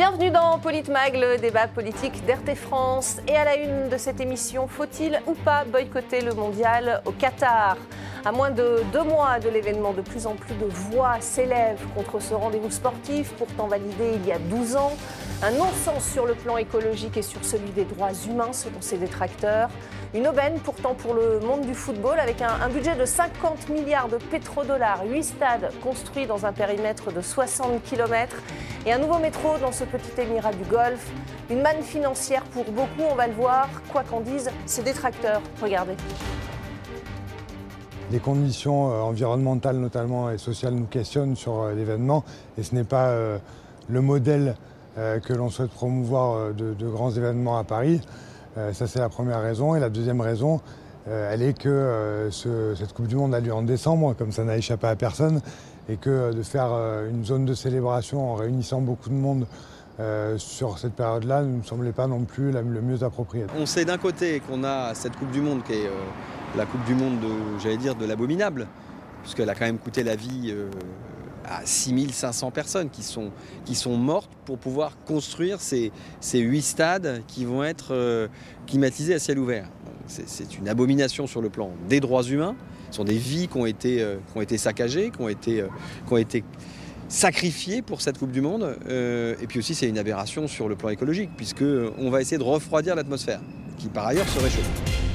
Bienvenue dans Politmag, le débat politique d'RT France. Et à la une de cette émission, faut-il ou pas boycotter le mondial au Qatar? À moins de deux mois de l'événement, de plus en plus de voix s'élèvent contre ce rendez-vous sportif, pourtant validé il y a 12 ans. Un non-sens sur le plan écologique et sur celui des droits humains, selon ses détracteurs. Une aubaine pourtant pour le monde du football avec un, budget de 50 milliards de pétrodollars, 8 stades construits dans un périmètre de 60 km et un nouveau métro dans ce petit émirat du Golfe. Une manne financière pour beaucoup, on va le voir, quoi qu'en disent ses détracteurs. Regardez. Les conditions euh, environnementales notamment et sociales nous questionnent sur euh, l'événement et ce n'est pas euh, le modèle que l'on souhaite promouvoir de, grands événements à Paris. ça c'est la première raison. Et la deuxième raison, elle est que cette Coupe du Monde a lieu en décembre, comme ça n'a échappé à personne, et que de faire une zone de célébration en réunissant beaucoup de monde sur cette période-là ne nous semblait pas non plus le mieux approprié. On sait d'un côté qu'on a cette Coupe du Monde qui est la Coupe du Monde, j'allais dire, de l'abominable, puisqu'elle a quand même coûté la vie euh, à 6500 personnes qui sont, mortes pour pouvoir construire ces, ces 8 stades qui vont être euh, climatisés à ciel ouvert. C'est une abomination sur le plan des droits humains. Ce sont des vies qui ont été, euh, été saccagées, qui ont été, qui ont été sacrifiées pour cette Coupe du Monde. et puis aussi, c'est une aberration sur le plan écologique, puisqu'on va essayer de refroidir l'atmosphère, qui par ailleurs se réchauffe.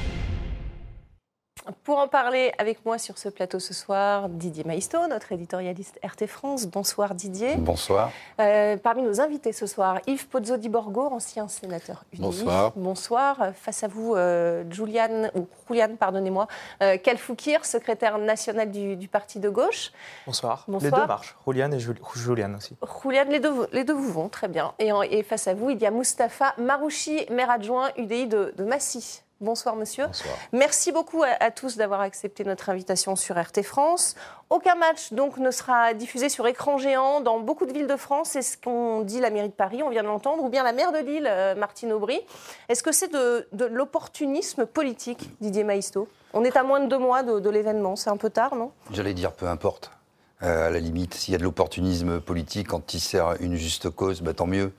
Pour en parler avec moi sur ce plateau ce soir, Didier Maisto, notre éditorialiste RT France. Bonsoir Didier. Bonsoir. Euh, parmi nos invités ce soir, Yves Pozzo di Borgo, ancien sénateur uni. Bonsoir. Bonsoir. Face à vous, euh, Julian, ou Julian, pardonnez-moi, euh, Kalfoukir, secrétaire national du, Parti de gauche. Bonsoir. Bonsoir. Les deux marchent, Julian et Julian aussi. Julian, les deux, les deux vous vont, très bien. Et, et face à vous, il y a Mustapha Marouchi, maire adjoint UDI de, de Massy. Bonsoir monsieur. Bonsoir. Merci beaucoup à, tous d'avoir accepté notre invitation sur RT France. Aucun match donc ne sera diffusé sur écran géant dans beaucoup de villes de France. C'est ce qu'ont dit la mairie de Paris, on vient de l'entendre, ou bien la maire de Lille, euh, Martine Aubry. Est-ce que c'est de, l'opportunisme politique, Didier Maisto? On est à moins de deux mois de, l'événement, c'est un peu tard, non? J'allais dire peu importe. Euh, à la limite, s'il y a de l'opportunisme politique quand il sert une juste cause, bah, tant mieux.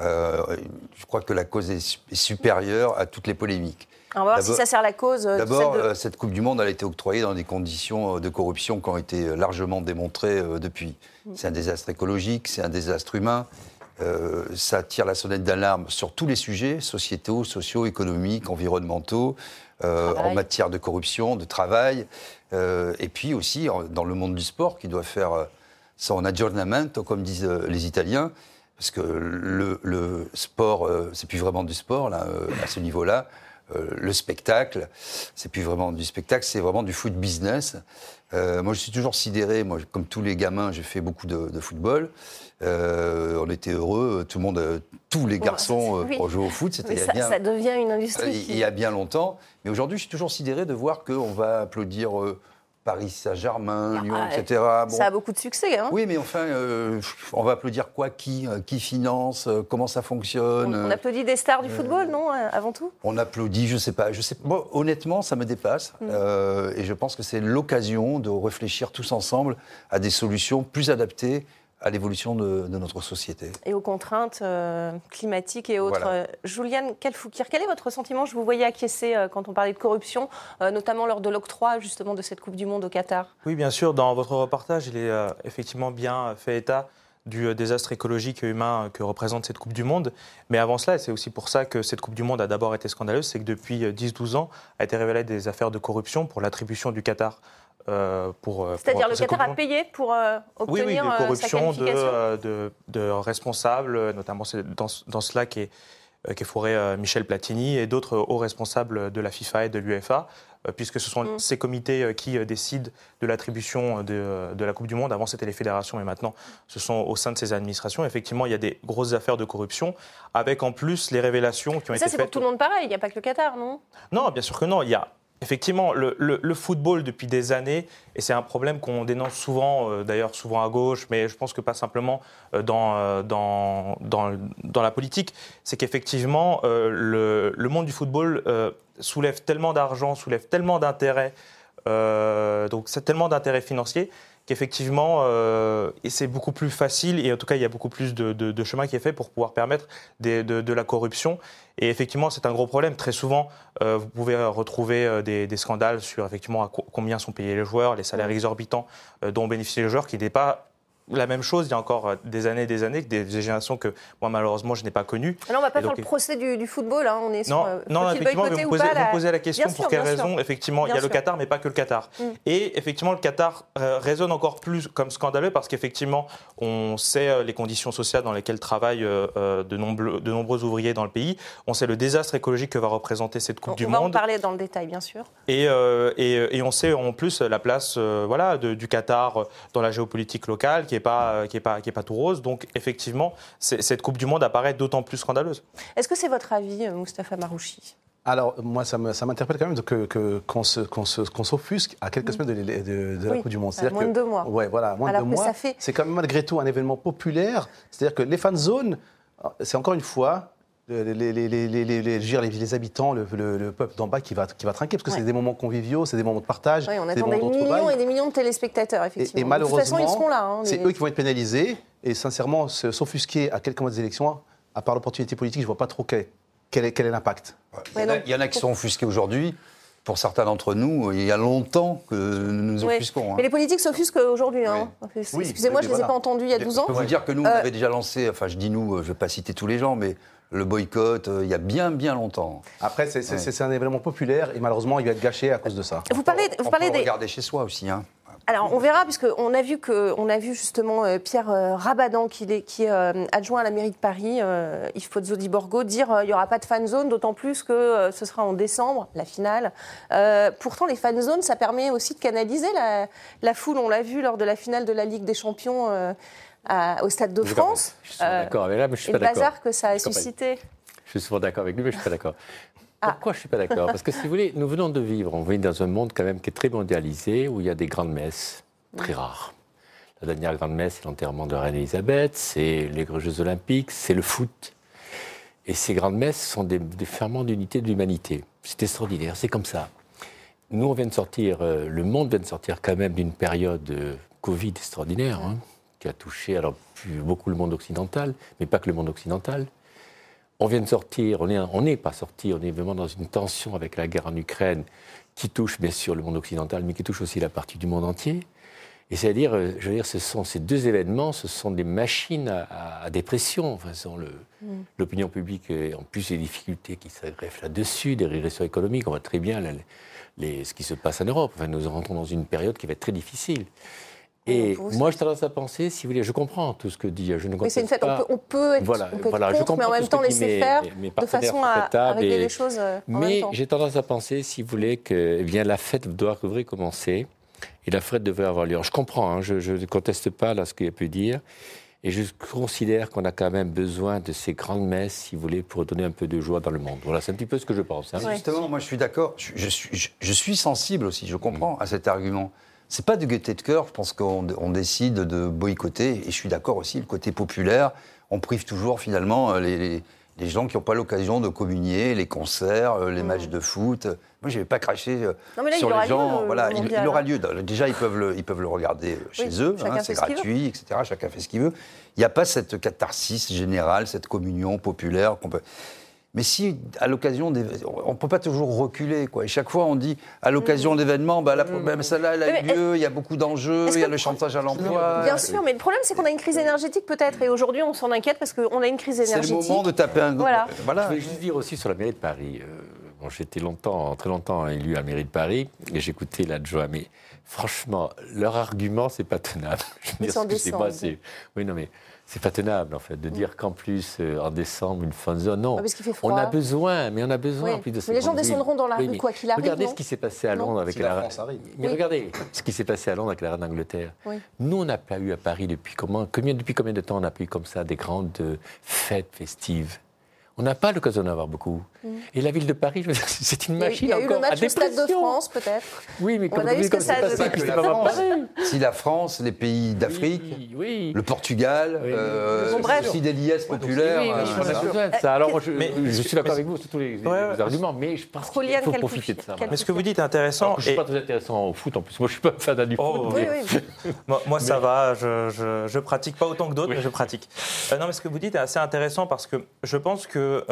Euh, je crois que la cause est supérieure à toutes les polémiques. On va voir si ça sert la cause. Euh, d'abord, euh, cette Coupe du Monde a été octroyée dans des conditions euh, de corruption qui ont été largement démontrées depuis. Mm. C'est un désastre écologique, c'est un désastre humain. ça tire la sonnette d'alarme sur tous les sujets, sociétaux, sociaux, économiques, environnementaux, en matière de corruption, de travail, et puis aussi dans le monde du sport qui doit faire son aggiornamento, comme disent les Italiens, parce que le, le sport, c'est plus vraiment du sport là, à ce niveau-là. Euh, le spectacle. C'est plus vraiment du spectacle, c'est vraiment du foot business. Euh, moi, je suis toujours sidéré. Moi, comme tous les gamins, j'ai fait beaucoup de, football. Euh, on était heureux, tout le monde, tous les garçons pour jouer au foot. C'était ça, bien, ça devient une industrie. Il y a bien longtemps. Mais aujourd'hui, je suis toujours sidéré de voir qu'on va applaudir Paris Saint-Germain, ah, Lyon, etc. Ça a beaucoup de succès. Hein oui, mais enfin, euh, on va applaudir quoi Qui euh, Qui finance euh, Comment ça fonctionne on, applaudit des stars du football, non Avant tout? On applaudit, je sais pas. Je sais, honnêtement, ça me dépasse. Mm. et je pense que c'est l'occasion de réfléchir tous ensemble à des solutions plus adaptées à l'évolution de, notre société. Et aux contraintes euh, climatiques et autres. Voilà. Juliane Kalfoukir, quel est votre sentiment Je vous voyais acquiescer euh, quand on parlait de corruption, euh, notamment lors de l'octroi justement de cette Coupe du Monde au Qatar. Oui, bien sûr. Dans votre reportage, il est effectivement bien fait état du désastre écologique et humain que représente cette Coupe du Monde. Mais avant cela, et c'est aussi pour ça que cette Coupe du Monde a d'abord été scandaleuse, c'est que depuis 10-12 ans a été révélé des affaires de corruption pour l'attribution du Qatar euh, pour. Euh, C'est-à-dire le Qatar a payé pour euh, obtenir oui, oui, de corruption de, de, de, responsables, notamment dans, dans cela qui est, qui est fourré Michel Platini et d'autres hauts responsables de la FIFA et de l'UEFA, puisque ce sont mm. ces comités qui décident de l'attribution de, de, la Coupe du Monde. Avant, c'était les fédérations, mais maintenant, ce sont au sein de ces administrations. Effectivement, il y a des grosses affaires de corruption, avec en plus les révélations qui ont été faites. Ça, c'est pour tout le monde pareil. Il n'y a pas que le Qatar, non? Non, bien sûr que non. Il y a Effectivement, le, football depuis des années, et c'est un problème qu'on dénonce souvent, euh, d'ailleurs souvent à gauche, mais je pense que pas simplement euh, dans, euh, dans, dans, la politique, c'est qu'effectivement, le, monde du football soulève tellement d'argent, soulève tellement d'intérêts, donc c'est tellement d'intérêts financiers qu'effectivement, euh, c'est beaucoup plus facile et en tout cas, il y a beaucoup plus de, de, chemin qui est fait pour pouvoir permettre de, de, la corruption. Et effectivement, c'est un gros problème. Très souvent, euh, vous pouvez retrouver euh, des, des, scandales sur effectivement combien sont payés les joueurs, les salaires exorbitants dont bénéficient les joueurs, qui n'est pas la même chose il y a encore euh, des années et des années, des générations que moi malheureusement je n'ai pas connues. Alors on ne va pas faire le procès du, football, hein. on est non, sur, euh, non, effectivement, vous me posez, la question pour quelle raison Effectivement, il y a le Qatar, mais pas que le Qatar. Mm. Et effectivement, le Qatar euh, résonne encore plus comme scandaleux parce qu'effectivement, on sait les conditions sociales dans lesquelles travaillent de, nombreux, de nombreux ouvriers dans le pays. On sait le désastre écologique que va représenter cette Coupe du Monde. On va en parler dans le détail, bien sûr. Et, et, et, on sait en plus la place voilà, du Qatar dans la géopolitique locale qui est pas, euh, qui est pas, qui est pas tout rose. Donc effectivement, cette Coupe du Monde apparaît d'autant plus scandaleuse. Est-ce que c'est votre avis, euh, Moustapha Marouchi? Alors, moi, ça m'interpelle quand même qu'on que, qu'on s'offusque à quelques semaines de, de, la Coupe du Monde. À moins de deux mois. Ouais, voilà, moins de deux mois. Fait... C'est quand même malgré tout un événement populaire. C'est-à-dire que les fan zones, c'est encore une fois les, les, les, les, habitants, le, peuple d'en bas qui va, qui va trinquer, parce que c'est des moments conviviaux, c'est des moments de partage. Oui, on attend des, millions et des millions de téléspectateurs, effectivement. Et, malheureusement, de toute façon, ils seront là. Hein, c'est eux qui vont être pénalisés. Et sincèrement, s'offusquer à quelques mois des élections, à part l'opportunité politique, je ne vois pas trop quel, quel est, quel est l'impact. il, y en a qui sont offusqués aujourd'hui pour certains d'entre nous, il y a longtemps que nous nous offusquons. Hein. Mais les politiques s'offusquent aujourd'hui. Hein. Excusez-moi, je ne les ai pas entendus il y a 12 ans. Je peux vous dire que nous, on euh, avait déjà lancé, enfin je dis nous, je ne vais pas citer tous les gens, mais le boycott euh, il y a bien, bien longtemps. Après, c'est un événement populaire et malheureusement, il va être gâché à cause de ça. Vous parlez, vous parlez des... regarder chez soi aussi. Hein. Alors on verra puisqu'on a vu que on a vu justement euh, Pierre euh, Rabadan qui est, qui est adjoint à la mairie de Paris, Yves Pozzo di Borgo, dire il n'y aura pas de fan zone, d'autant plus que ce sera en décembre la finale. pourtant les fan zones ça permet aussi de canaliser la, la foule. On l'a vu lors de la finale de la Ligue des Champions au Stade de France. Je suis d'accord avec là, mais je suis pas d'accord. le bazar que ça a suscité. Je suis souvent d'accord avec lui, mais je ne suis pas d'accord. Ah. Pourquoi je ne suis pas d'accord? Parce que si vous voulez, nous venons de vivre, on vit dans un monde quand même qui est très mondialisé, où il y a des grandes messes très rares. La dernière grande messe, c'est l'enterrement de la reine Elisabeth, c'est les Jeux Olympiques, c'est le foot. Et ces grandes messes sont des, ferments d'unité de l'humanité. C'est extraordinaire, c'est comme ça. Nous, on vient de sortir, euh, le monde vient de sortir quand même d'une période de Covid extraordinaire. Hein qui a touché alors beaucoup le monde occidental, mais pas que le monde occidental. On vient de sortir, on n'est pas sorti, on est vraiment dans une tension avec la guerre en Ukraine qui touche bien sûr le monde occidental, mais qui touche aussi la partie du monde entier. Et c'est-à-dire, euh, je veux dire, ce sont ces deux événements, ce sont des machines à, dépression. Enfin, mm. l'opinion publique, et en plus les difficultés qui se greffent là-dessus, des régressions économiques, on voit très bien les, ce qui se passe en Europe. Enfin, nous rentrons dans une période qui va être très difficile. Et moi, je tendance à penser, si vous voulez, je comprends tout ce que dit, je ne Mais c'est une fait, on peut, être, voilà, voilà, contre, mais en même temps laisser faire de façon à, régler les choses euh, en Mais j'ai tendance à penser, si vous voulez, que eh bien, la fête doit devrait commencer et la fête devrait avoir lieu. je comprends, hein, je ne conteste pas là, ce qu'il a pu dire. Et je considère qu'on a quand même besoin de ces grandes messes, si vous voulez, pour donner un peu de joie dans le monde. Voilà, c'est un petit peu ce que je pense. Hein. Justement, moi je suis d'accord, je, suis, je, suis sensible aussi, je comprends à cet argument. C'est pas de gaieté de cœur, je pense qu'on décide de boycotter, et je suis d'accord aussi, le côté populaire, on prive toujours finalement euh, les, les gens qui n'ont pas l'occasion de communier, les concerts, euh, les matchs de foot. Moi, je vais pas cracher euh, sur les gens. voilà, il, aura lieu. Déjà, ils peuvent le, ils peuvent le regarder chez eux. Hein, c'est gratuit, etc. Chacun fait ce qu'il veut. Il n'y a pas cette catharsis générale, cette communion populaire qu'on peut. Mais si, à l'occasion des... On ne peut pas toujours reculer, quoi. Et chaque fois, on dit, à l'occasion mm. d'événements, bah, la, mm. celle-là, elle a eu lieu, il y a beaucoup d'enjeux, il y a le chantage à l'emploi. Bien sûr, mais le problème, c'est qu'on a une crise énergétique, peut-être. Et aujourd'hui, on s'en inquiète parce qu'on a une crise énergétique. C'est le moment de taper un... Voilà. voilà. Je vais juste dire aussi sur la mairie de Paris. Euh, bon, J'étais longtemps, très longtemps élu à la mairie de Paris, et j'écoutais l'adjoint. Mais franchement, leur argument, c'est pas tenable. Je veux dire, c'est... Oui, non, mais c'est pas tenable en fait de dire qu'en plus euh, en décembre une fan zone. Non, on a besoin, mais on a besoin en plus de. Mais les gens descendront dans la rue quoi qu'il arrive. Regardez ce qui s'est passé à Londres avec la. Mais regardez ce qui s'est passé à Londres avec la reine d'Angleterre. Nous, on n'a pas eu à Paris depuis comment Depuis combien de temps on n'a pas eu comme ça des grandes euh, fêtes festives? On n'a pas l'occasion d'en avoir beaucoup. Mm. Et la ville de Paris, c'est une machine il y a, encore eu le match au Stade de France, peut-être. Oui, mais comme, on a vu ce que ça a donné. Si la France, les pays d'Afrique, oui, le Portugal, euh, aussi des liesses populaires. Euh, ça. Alors, je, mais, je suis d'accord avec vous sur tous les, arguments, mais je pense qu'il faut profiter de ça. Mais ce que vous dites est intéressant. Je ne suis pas très intéressant au foot, en plus. Moi, je ne suis pas fan du oh, foot. Moi, ça va. Je ne pratique pas autant que d'autres, mais je pratique. Euh, non, mais ce que vous dites est assez intéressant parce que je pense que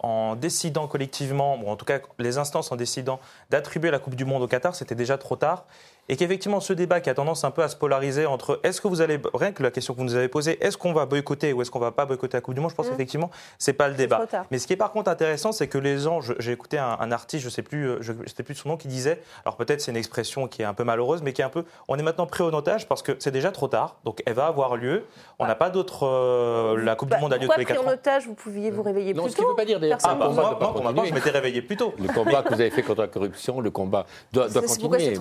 en décidant collectivement, ou en tout cas les instances en décidant d'attribuer la Coupe du Monde au Qatar, c'était déjà trop tard et qu'effectivement ce débat qui a tendance un peu à se polariser entre est-ce que vous allez rien que la question que vous nous avez posée est-ce qu'on va boycotter ou est-ce qu'on va pas boycotter la Coupe du Monde je pense mmh. qu'effectivement c'est pas le débat. mais ce qui est par contre intéressant c'est que les gens j'ai écouté un, artiste je sais plus euh, je, sais plus son nom qui disait alors peut-être c'est une expression qui est un peu malheureuse mais qui est un peu on est maintenant pris au otage parce que c'est déjà trop tard donc elle va avoir lieu. On n'a pas d'autre euh, la Coupe du bah, Monde a lieu tous les 4 ans en otage vous pouviez vous réveiller non, plus tôt ce qui veut pas dire d'ailleurs ah, bah, moi, moi, moi, je m'étais réveillé plus tôt. Le combat que vous avez fait contre la corruption le combat doit, doit continuer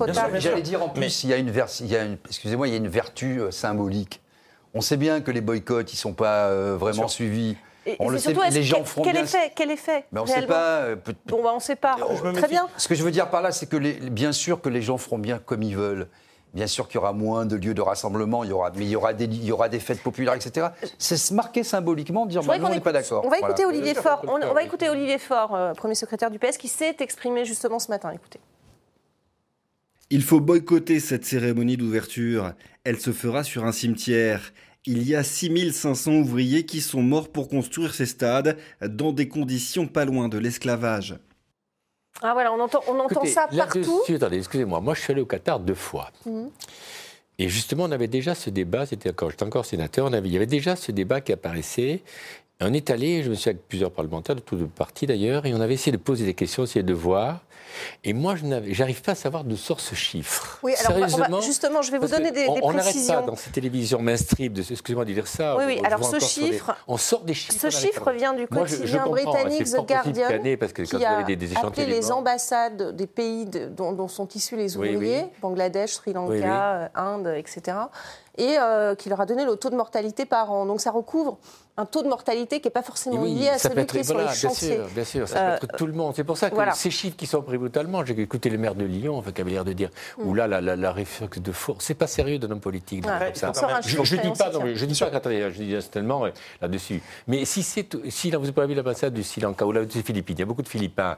dire en plus il y a une il y a une, excusez-moi, il y a une vertu euh, symbolique. On sait bien que les boycotts, ils sont pas euh, vraiment suivis. on le sait, les gens feront quel Effet, quel effet Mais on ne sait pas. Euh, bon, bah, on ne sait pas. Très bien. Ce que je veux dire par là, c'est que les, bien sûr que les gens feront bien comme ils veulent. Bien sûr qu'il y aura moins de lieux de rassemblement, il y aura, mais il y aura des, il y aura des fêtes populaires, etc. C'est marqué symboliquement, dire bah, non, on n'est pas d'accord. On va écouter Olivier Faure, on, va écouter Olivier Faure, premier secrétaire du PS, qui s'est exprimé justement ce matin. Écoutez. Il faut boycotter cette cérémonie d'ouverture. Elle se fera sur un cimetière. Il y a 6500 ouvriers qui sont morts pour construire ces stades dans des conditions pas loin de l'esclavage. Ah voilà, on entend, on entend ça partout. Attendez, excusez-moi, moi je suis allé au Qatar deux fois. Mhm. Et justement, on avait déjà ce débat, c'était quand j'étais encore sénateur, on avait, il y avait déjà ce débat qui apparaissait. On est allé, je me suis avec plusieurs parlementaires de tous les partis d'ailleurs, et on avait essayé de poser des questions, essayer de voir. Et moi, je n'arrive pas à savoir de sort ce chiffre. Oui, alors Sérieusement, justement, je vais vous donner des, on, précisions. On n'arrête pas dans ces télévisions mainstream, excusez-moi de dire ça. Oui, oui, alors ce chiffre, on sort des chiffres. Ce chiffre vient du quotidien britannique The Guardian, parce que qui a des, des appelé les ambassades des pays dont, sont issus les ouvriers, Bangladesh, Sri Lanka, Inde, etc., et euh, qui leur a donné le taux de mortalité par an. Donc ça recouvre un taux de mortalité qui n'est pas forcément lié à celui qui est sur les chantiers. Bien sûr, bien sûr, ça peut être euh, tout le monde. C'est pour ça que ces chiffres qui sont pris brutalement, j'ai écouté le maire de Lyon, enfin, qui avait l'air de dire, mm. ou là, la, la, la de force, c'est pas sérieux d'un homme politique. ça. Je, ne dis pas, non, je dis pas, attendez, je dis tellement euh, là-dessus. Mais si c'est, si vous avez vu l'ambassade du Sri Lanka ou la des Philippines, il y a beaucoup de Philippins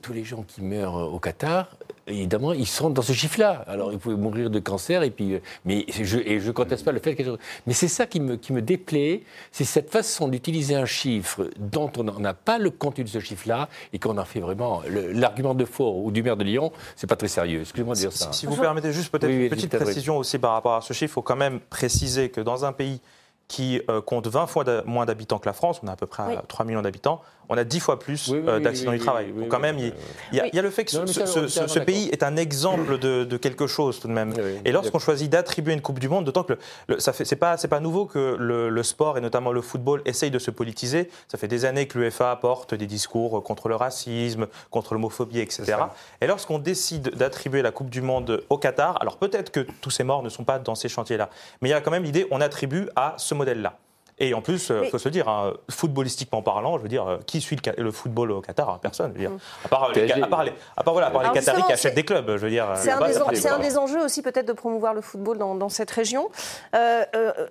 tous les gens qui meurent au Qatar, évidemment, ils sont dans ce chiffre-là. Alors, ils pouvaient mourir de cancer, et puis, euh, mais je, et je ne conteste pas le fait que. Mais c'est ça qui me, qui me déplaît, c'est cette façon d'utiliser un chiffre dont on n'a pas le contenu de ce chiffre-là, et qu'on en fait vraiment. L'argument de Fort ou du maire de Lyon, c'est pas très sérieux. Excusez-moi de dire ça. Si, vous permettez juste peut-être une petite précision aussi par rapport à ce chiffre, il faut quand même préciser que dans un pays qui euh, compte 20 fois moins d'habitants que la France, on a à peu près 3 millions d'habitants, on a 10 fois plus d'accidents du travail. Donc quand même, il y, a le fait que ce, pays est un exemple de, quelque chose tout de même. et lorsqu'on choisit d'attribuer une Coupe du Monde, d'autant que le, ça fait, c'est pas, c'est pas nouveau que le, sport et notamment le football essayent de se politiser. Ça fait des années que l'UEFA apporte des discours contre le racisme, contre l'homophobie, etc. Et lorsqu'on décide d'attribuer la Coupe du Monde au Qatar, alors peut-être que tous ces morts ne sont pas dans ces chantiers-là, mais il y a quand même l'idée, on attribue à ce modèle-là. Et en plus, il euh, faut se dire, hein, footballistiquement parlant, je veux dire, euh, qui suit le, football au Qatar? Personne. Je veux dire. Mm. À part, les, à part, les, à part, voilà, à part les Qataris qui achètent des clubs, je veux dire. C'est un, un, des enjeux aussi peut-être de promouvoir le football dans, dans cette région. Euh,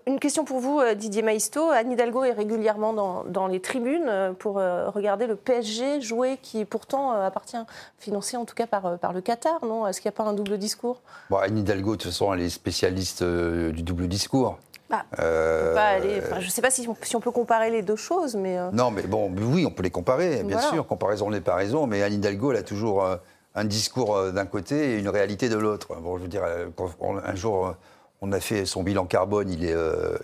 une question pour vous, Didier Maisto. Anne Hidalgo est régulièrement dans, dans les tribunes pour regarder le PSG jouer, qui pourtant appartient, financé en tout cas par, par le Qatar, non? Est-ce qu'il n'y a pas un double discours? Bon, Anne Hidalgo, de toute façon, elle est spécialiste du double discours. Bah, euh, je ne sais pas si on, peut comparer les deux choses, mais... Euh, non, mais bon, oui, on peut les comparer, bien sûr, comparaison n'est pas raison, mais Anne Hidalgo, elle a toujours euh, un discours d'un côté et une réalité de l'autre. Bon, je veux dire, un jour, on a fait son bilan carbone, il est,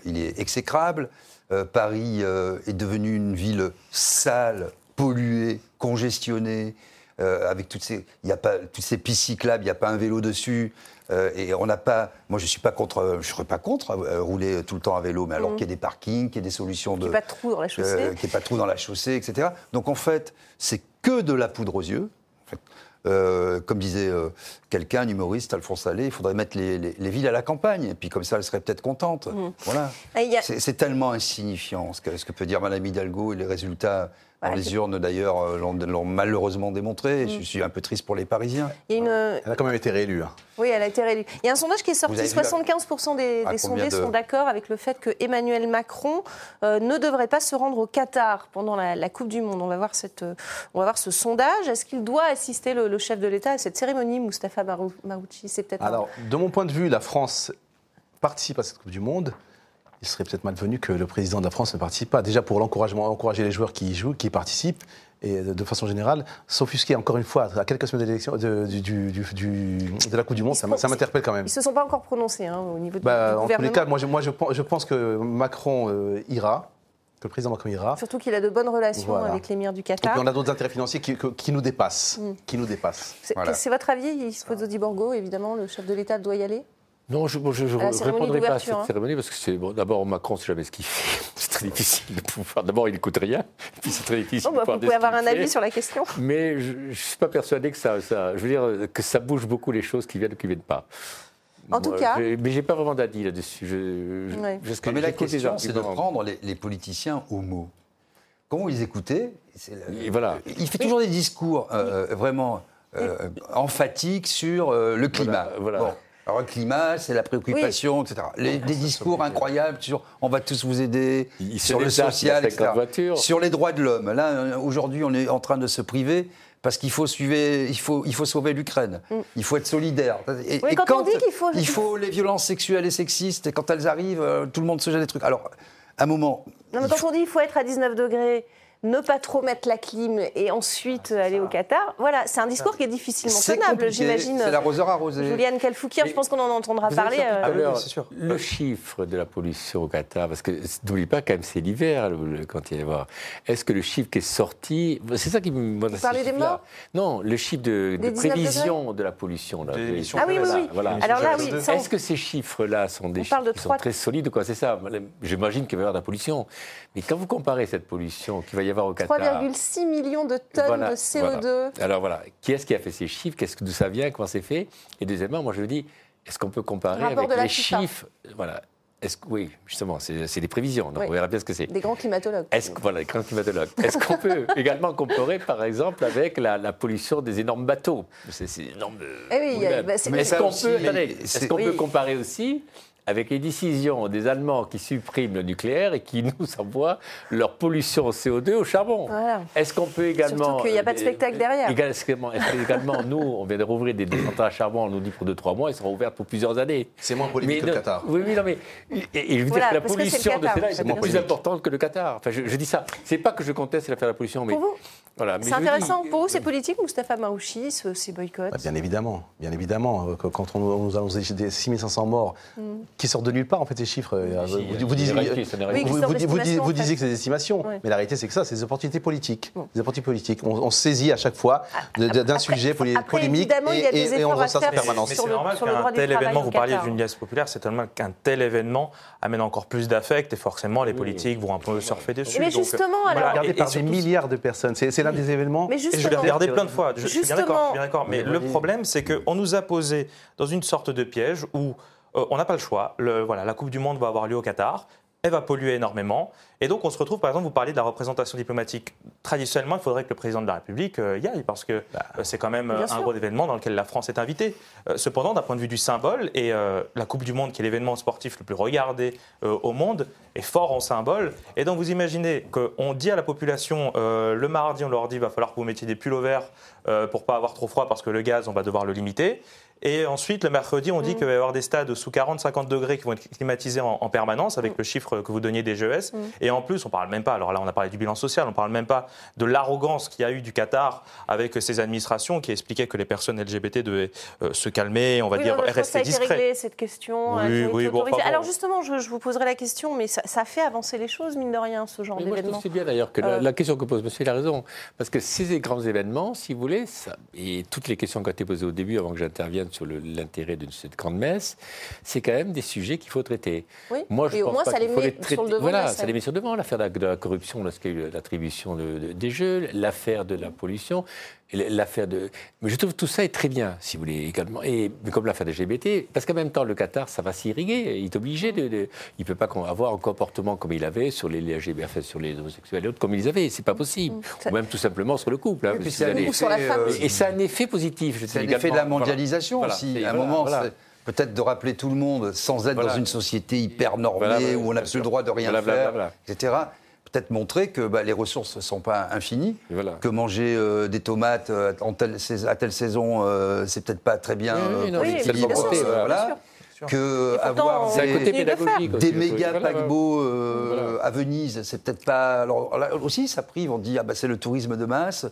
il est exécrable. Paris est devenu une ville sale, polluée, congestionnée, avec toutes ces, il y a pas, toutes ces pistes cyclables, il n'y a pas un vélo dessus. Euh, et on n'a pas. Moi, je suis pas contre. Je serais pas contre euh, rouler tout le temps à vélo, mais alors mm. qu'il y ait des parkings, qu'il y ait des solutions de. Qu'il n'y ait pas de trous dans la chaussée. qu'il n'y ait pas de trous dans la chaussée, etc. Donc en fait, c'est que de la poudre aux yeux. Euh, comme disait euh, quelqu'un, un humoriste, Alphonse Allais, il faudrait mettre les, villes à la campagne. Et puis comme ça, elles seraient peut-être contentes. Mmh. Voilà. C'est tellement insignifiant ce que, ce que peut dire Madame Hidalgo et les résultats les urnes, d'ailleurs, euh, l'ont malheureusement démontré. Mm. Je suis un peu triste pour les Parisiens. Elle a quand même été réélue. Hein. Oui, elle a été réélue. Il y a un sondage qui est sorti. 75% des, des sondés sont d'accord avec le fait que Emmanuel Macron euh, ne devrait pas se rendre au Qatar pendant la, Coupe du Monde. On va voir, cette, euh, on va voir ce sondage. Est-ce qu'il doit assister, le, chef de l'État, à cette cérémonie, Moustapha Marouchi? C'est peut-être. Alors, de mon point de vue, la France participe à cette Coupe du Monde il serait peut-être malvenu que le président de la France ne participe pas. Déjà pour l'encouragement, encourager les joueurs qui y jouent, qui participent, et de, façon générale, s'offusquer encore une fois à quelques semaines de, de la Coupe du Monde, ça, m'interpelle quand même. Ils ne se sont pas encore prononcés hein, au niveau bah, du, En tous les cas, moi, je, moi, je, pense que Macron euh, ira. Que le président Macron ira. Surtout qu'il a de bonnes relations avec l'émir du Qatar. Et puis on a d'autres intérêts financiers qui, nous dépassent. Mm. Qui nous dépassent. C'est votre avis, Ispozo Borgo, évidemment, le chef de l'État doit y aller? Non, je ne répondrai pas à cette hein. cérémonie parce que c'est bon, d'abord Macron, c'est jamais ce qu'il fait. C'est très difficile de pouvoir. D'abord, il n'écoute rien, et puis c'est très difficile. de bah, vous pouvez avoir un avis sur la question. Mais je ne suis pas persuadé que ça, ça, je veux dire que ça bouge beaucoup les choses qui viennent ou qui ne viennent pas. En tout cas. Mais j'ai pas vraiment d'avis là-dessus. Je, mais la question, c'est de prendre les, politiciens au mot. Quand vous les écoutez, voilà. il fait toujours des discours euh, vraiment euh, emphatiques sur euh, le climat. voilà. Alors, le climat, c'est la préoccupation, etc. Les, des discours incroyables sur on va tous vous aider, sur le social, etc. Sur les droits de l'homme. Là, aujourd'hui, on est en train de se priver parce qu'il faut, il faut, il faut sauver l'Ukraine. Mm. Il faut être solidaire. Et, quand, on dit qu'il faut... Il faut les violences sexuelles et sexistes, et quand elles arrivent, euh, tout le monde se jette des trucs. Alors, à un moment... Non, mais quand on dit qu'il faut être à 19 degrés ne pas trop mettre la clim et ensuite aller au Qatar. Voilà, c'est un discours qui est difficilement tenable, j'imagine. C'est l'arroseur arrosé. Juliane Kalfoukir, je pense qu'on en entendra parler. Euh, sûr. Le chiffre de la pollution au Qatar, parce que n'oublie pas quand même c'est l'hiver quand il y voir. Est-ce que le chiffre qui est sorti, c'est ça qui me. Vous parlez des morts Non, le chiffre de, prévision de la pollution. Là, ah oui, oui, oui. Voilà. Alors là, oui. Est-ce que ces chiffres-là sont des chiffres qui sont très solides quoi? C'est ça. J'imagine qu'il va y avoir de la pollution. Mais quand vous comparez cette pollution qu'il va y avoir au Qatar. 3,6 millions de tonnes de CO2. Alors voilà, qui est-ce qui a fait ces chiffres? Qu'est-ce que d'où ça vient? Comment c'est fait? Et deuxièmement, moi je dis, est-ce qu'on peut comparer avec les chiffres? Voilà. Est-ce que, oui, justement, c'est des prévisions, donc on verra bien ce que c'est. Des grands climatologues. Est-ce voilà, des grands climatologues. Est-ce qu'on peut également comparer, par exemple, avec la, pollution des énormes bateaux? C'est énorme. Eh oui, bah, est-ce qu'on peut, est qu'on peut comparer aussi avec les décisions des Allemands qui suppriment le nucléaire et qui nous envoient leur pollution CO2 au charbon. Est-ce qu'on peut également... Surtout qu'il n'y a pas de spectacle derrière. Est-ce également, nous, on vient de rouvrir des, centrales à charbon, on nous dit pour 2-3 mois, elles seront ouvertes pour plusieurs années. C'est moins polémique que le Qatar. Oui, oui, non, mais... Et, je veux dire que la pollution de cela est, plus importante que le Qatar. Enfin, je, dis ça. C'est pas que je conteste l'affaire de la pollution, mais... Pour vous voilà, c'est intéressant. Pour vous, c'est politique, Moustapha Marouchi, ces boycotts bah, Bien évidemment. Bien évidemment. Euh, quand on nous annonce des 6500 morts mm. qui sortent de nulle part, en fait, ces chiffres. Euh, vous, disiez, vous, disiez que c'est des estimations, mais la réalité, c'est que ça, c'est des opportunités politiques. Des opportunités politiques. On, se saisit à chaque fois d'un sujet polémique et, on ressort en permanence. Mais c'est normal qu'un tel événement, vous parliez d'une liesse populaire, c'est tellement qu'un tel événement amène encore plus d'affect et forcément les politiques vont un peu surfer dessus. Mais justement, alors. Regardé par des milliards de personnes. C'est des événements. Mais je l'ai regardé plein de fois. Je, suis bien d'accord. Mais le problème, c'est qu'on nous a posé dans une sorte de piège où euh, on n'a pas le choix. Le, voilà, la Coupe du Monde va avoir lieu au Qatar elle va polluer énormément. Et donc, on se retrouve, par exemple, vous parlez de la représentation diplomatique. Traditionnellement, il faudrait que le président de la République euh, y aille, parce que bah, euh, c'est quand même un gros événement dans lequel la France est invitée. Euh, cependant, d'un point de vue du symbole, et la Coupe du Monde, qui est l'événement sportif le plus regardé au monde, est fort en symbole. Et donc, vous imaginez qu'on dit à la population, le mardi, on leur dit, il va falloir que vous mettiez des pulls au vert pour pas avoir trop froid, parce que le gaz, on va devoir le limiter. Et ensuite, le mercredi, on dit mm. qu'il va y avoir des stades sous 40-50 degrés qui vont être climatisés en, permanence avec mm. le chiffre que vous donniez des GES. Mm. Et en plus, on ne parle même pas, alors là on a parlé du bilan social, on ne parle même pas de l'arrogance qu'il y a eu du Qatar avec ses administrations qui expliquaient que les personnes LGBT devaient euh, se calmer, on va dire rester discrets. Ça a réglé cette question. Oui, oui, bon, Alors justement, je, vous poserai la question, mais ça, fait avancer les choses, mine de rien, ce genre d'événement. C'est bien d'ailleurs que la, euh. question que pose monsieur, il a raison. Parce que ces grands événements, si vous voulez, ça, et toutes les questions qui ont été posées au début avant que j'intervienne sur l'intérêt de cette grande messe, c'est quand même des sujets qu'il faut traiter. Oui. Moi, je Et pense au moins, ça les met sur le devant Voilà, ça les met sur gouvernement, l'affaire de la corruption lorsqu'il y a eu l'attribution des jeux, l'affaire de la pollution, l'affaire de. Mais je trouve que tout ça est très bien, si vous voulez, également. Et comme l'affaire des LGBT, parce qu'en même temps, le Qatar, ça va s'irriguer. Il est obligé de. il ne peut pas avoir un comportement comme il avait sur les LGBT, enfin, sur les homosexuels et autres, comme ils avaient. C'est pas possible. Ou même tout simplement sur le couple. Hein, et, sur la femme. et ça a un effet positif. C'est un effet de la mondialisation aussi. à un moment, peut-être de rappeler tout le monde, sans être dans une société hyper normée, où on n'a plus le droit de rien faire, etc peut-être montrer que bah, les ressources ne sont pas infinies, que manger euh, des tomates euh, à telle saison, euh, c'est peut-être pas très bien oui, oui, voilà. Que avoir des, méga paquebots à Venise, c'est peut-être pas. Alors là aussi, ça prive. On dit ah bah c'est le tourisme de masse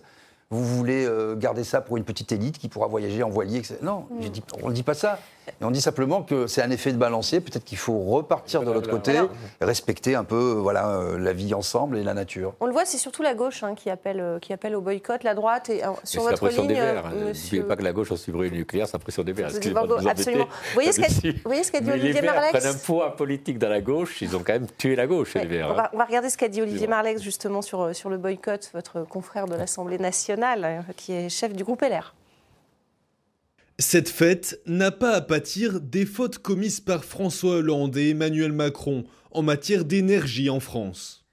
vous voulez garder ça pour une petite élite qui pourra voyager en voilier. Non, mm. on ne dit pas ça. Et on dit simplement que c'est un effet de balancier. Peut-être qu'il faut repartir de l'autre côté, respecter un peu voilà, euh, la vie ensemble et la nature. On le voit, c'est surtout la gauche hein, qui, appelle, euh, qui appelle au boycott, la droite. Et, euh, sur votre la pression ligne, des Verts. N'oubliez pas que la gauche, en suivre le nucléaire, c'est la pression des Verts. Absolument. Vous voyez ce qu'a dit Olivier Marlex Les prennent un poids politique dans la gauche. Ils ont quand même tué la gauche, les Verts. On va, on va, regarder ce qu'a dit Olivier Marlex, justement, sur, sur le boycott, votre confrère de l'Assemblée nationale, qui est chef du groupe LR. Cette fête n'a pas à pâtir des fautes commises par François Hollande et Emmanuel Macron en matière d'énergie en France.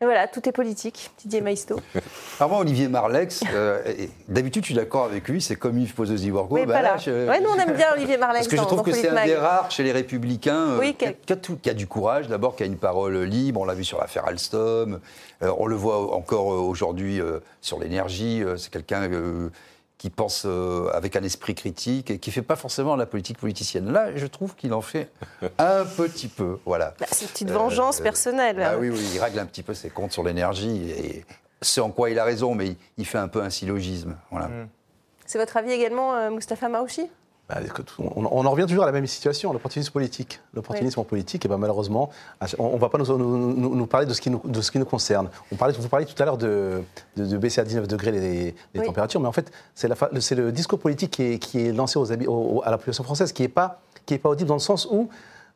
Et voilà, tout est politique, Didier Maisto. Alors moi, Olivier Marlex, euh, d'habitude, je suis d'accord avec lui, c'est comme Yves Pozzosi-Worgo. Oui, bah nous, on aime bien Olivier Marlex. Parce que je trouve que c'est un des rares chez les Républicains euh, qui, a, du courage, d'abord, qui a une parole libre. On l'a vu sur l'affaire Alstom. Euh, on le voit encore aujourd'hui sur l'énergie. c'est quelqu'un qui pense euh, avec un esprit critique et qui ne fait pas forcément la politique politicienne. Là, je trouve qu'il en fait un petit peu. Voilà. Bah, c'est une petite vengeance euh, personnelle. Ah oui, oui, il règle un petit peu ses comptes sur l'énergie et ce en quoi il a raison, mais il, fait un peu un syllogisme. Voilà. Mm. C'est votre avis également, euh, Moustapha Maouchi bah, on, en revient toujours à la même situation, l'opportunisme politique. L'opportunisme politique, et ben malheureusement, on ne va pas nous, parler de ce, qui nous, de ce qui nous concerne. On parlait, vous parliez tout à l'heure de, baisser à 19 degrés les, températures, mais en fait, c'est le discours politique qui est, lancé aux, à la population française qui n'est pas, pas audible dans le sens où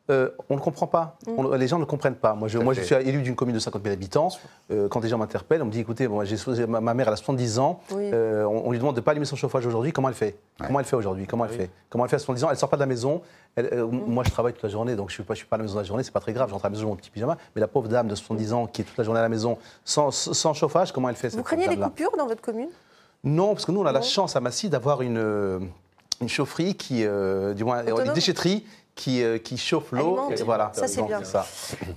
euh, on ne comprend pas. Mm. les gens ne comprennent pas. Moi, je, moi, je suis élu d'une commune de 50 000 habitants. Euh, quand des gens m'interpellent, on me dit écoutez, moi, ma, mère, elle a 70 ans. Euh, on, lui demande de ne pas allumer son chauffage aujourd'hui. Comment elle fait? Comment elle fait aujourd'hui? Comment elle fait? Comment elle fait à 70 ans? Elle ne sort pas de la maison. Mm. Moi, je travaille toute la journée, donc je ne suis, suis, pas à la maison la journée. C'est pas très grave. Je rentre à la maison dans mon petit pyjama. Mais la pauvre dame de 70 ans qui est toute la journée à la maison sans, chauffage, comment elle fait Vous craignez les coupures dans votre commune? Non, parce que nous, on a la chance à Massy d'avoir une une chaufferie qui, du moins, une déchetterie qui, euh, qui chauffe l'eau. Voilà. Ça, c'est bien. Ça,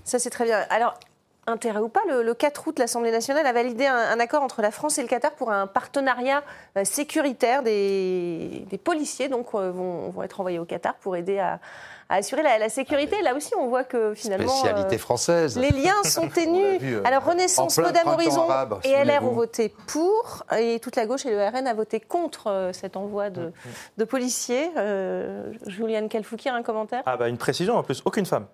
ça c'est très bien. Alors, intérêt ou pas, le, 4 août, l'Assemblée nationale a validé un, accord entre la France et le Qatar pour un partenariat euh, sécuritaire. Des, des policiers donc, euh, vont, vont, être envoyés au Qatar pour aider à, à assurer la, sécurité. Là aussi, on voit que finalement. Spécialité française. Les liens sont ténus. Alors, Renaissance, Modem Horizon et LR ont voté pour, et toute la gauche et le RN a voté contre cet envoi de, de policiers. Euh, Juliane Kelfoukir, un commentaire? Ah bah Une précision en plus, aucune femme.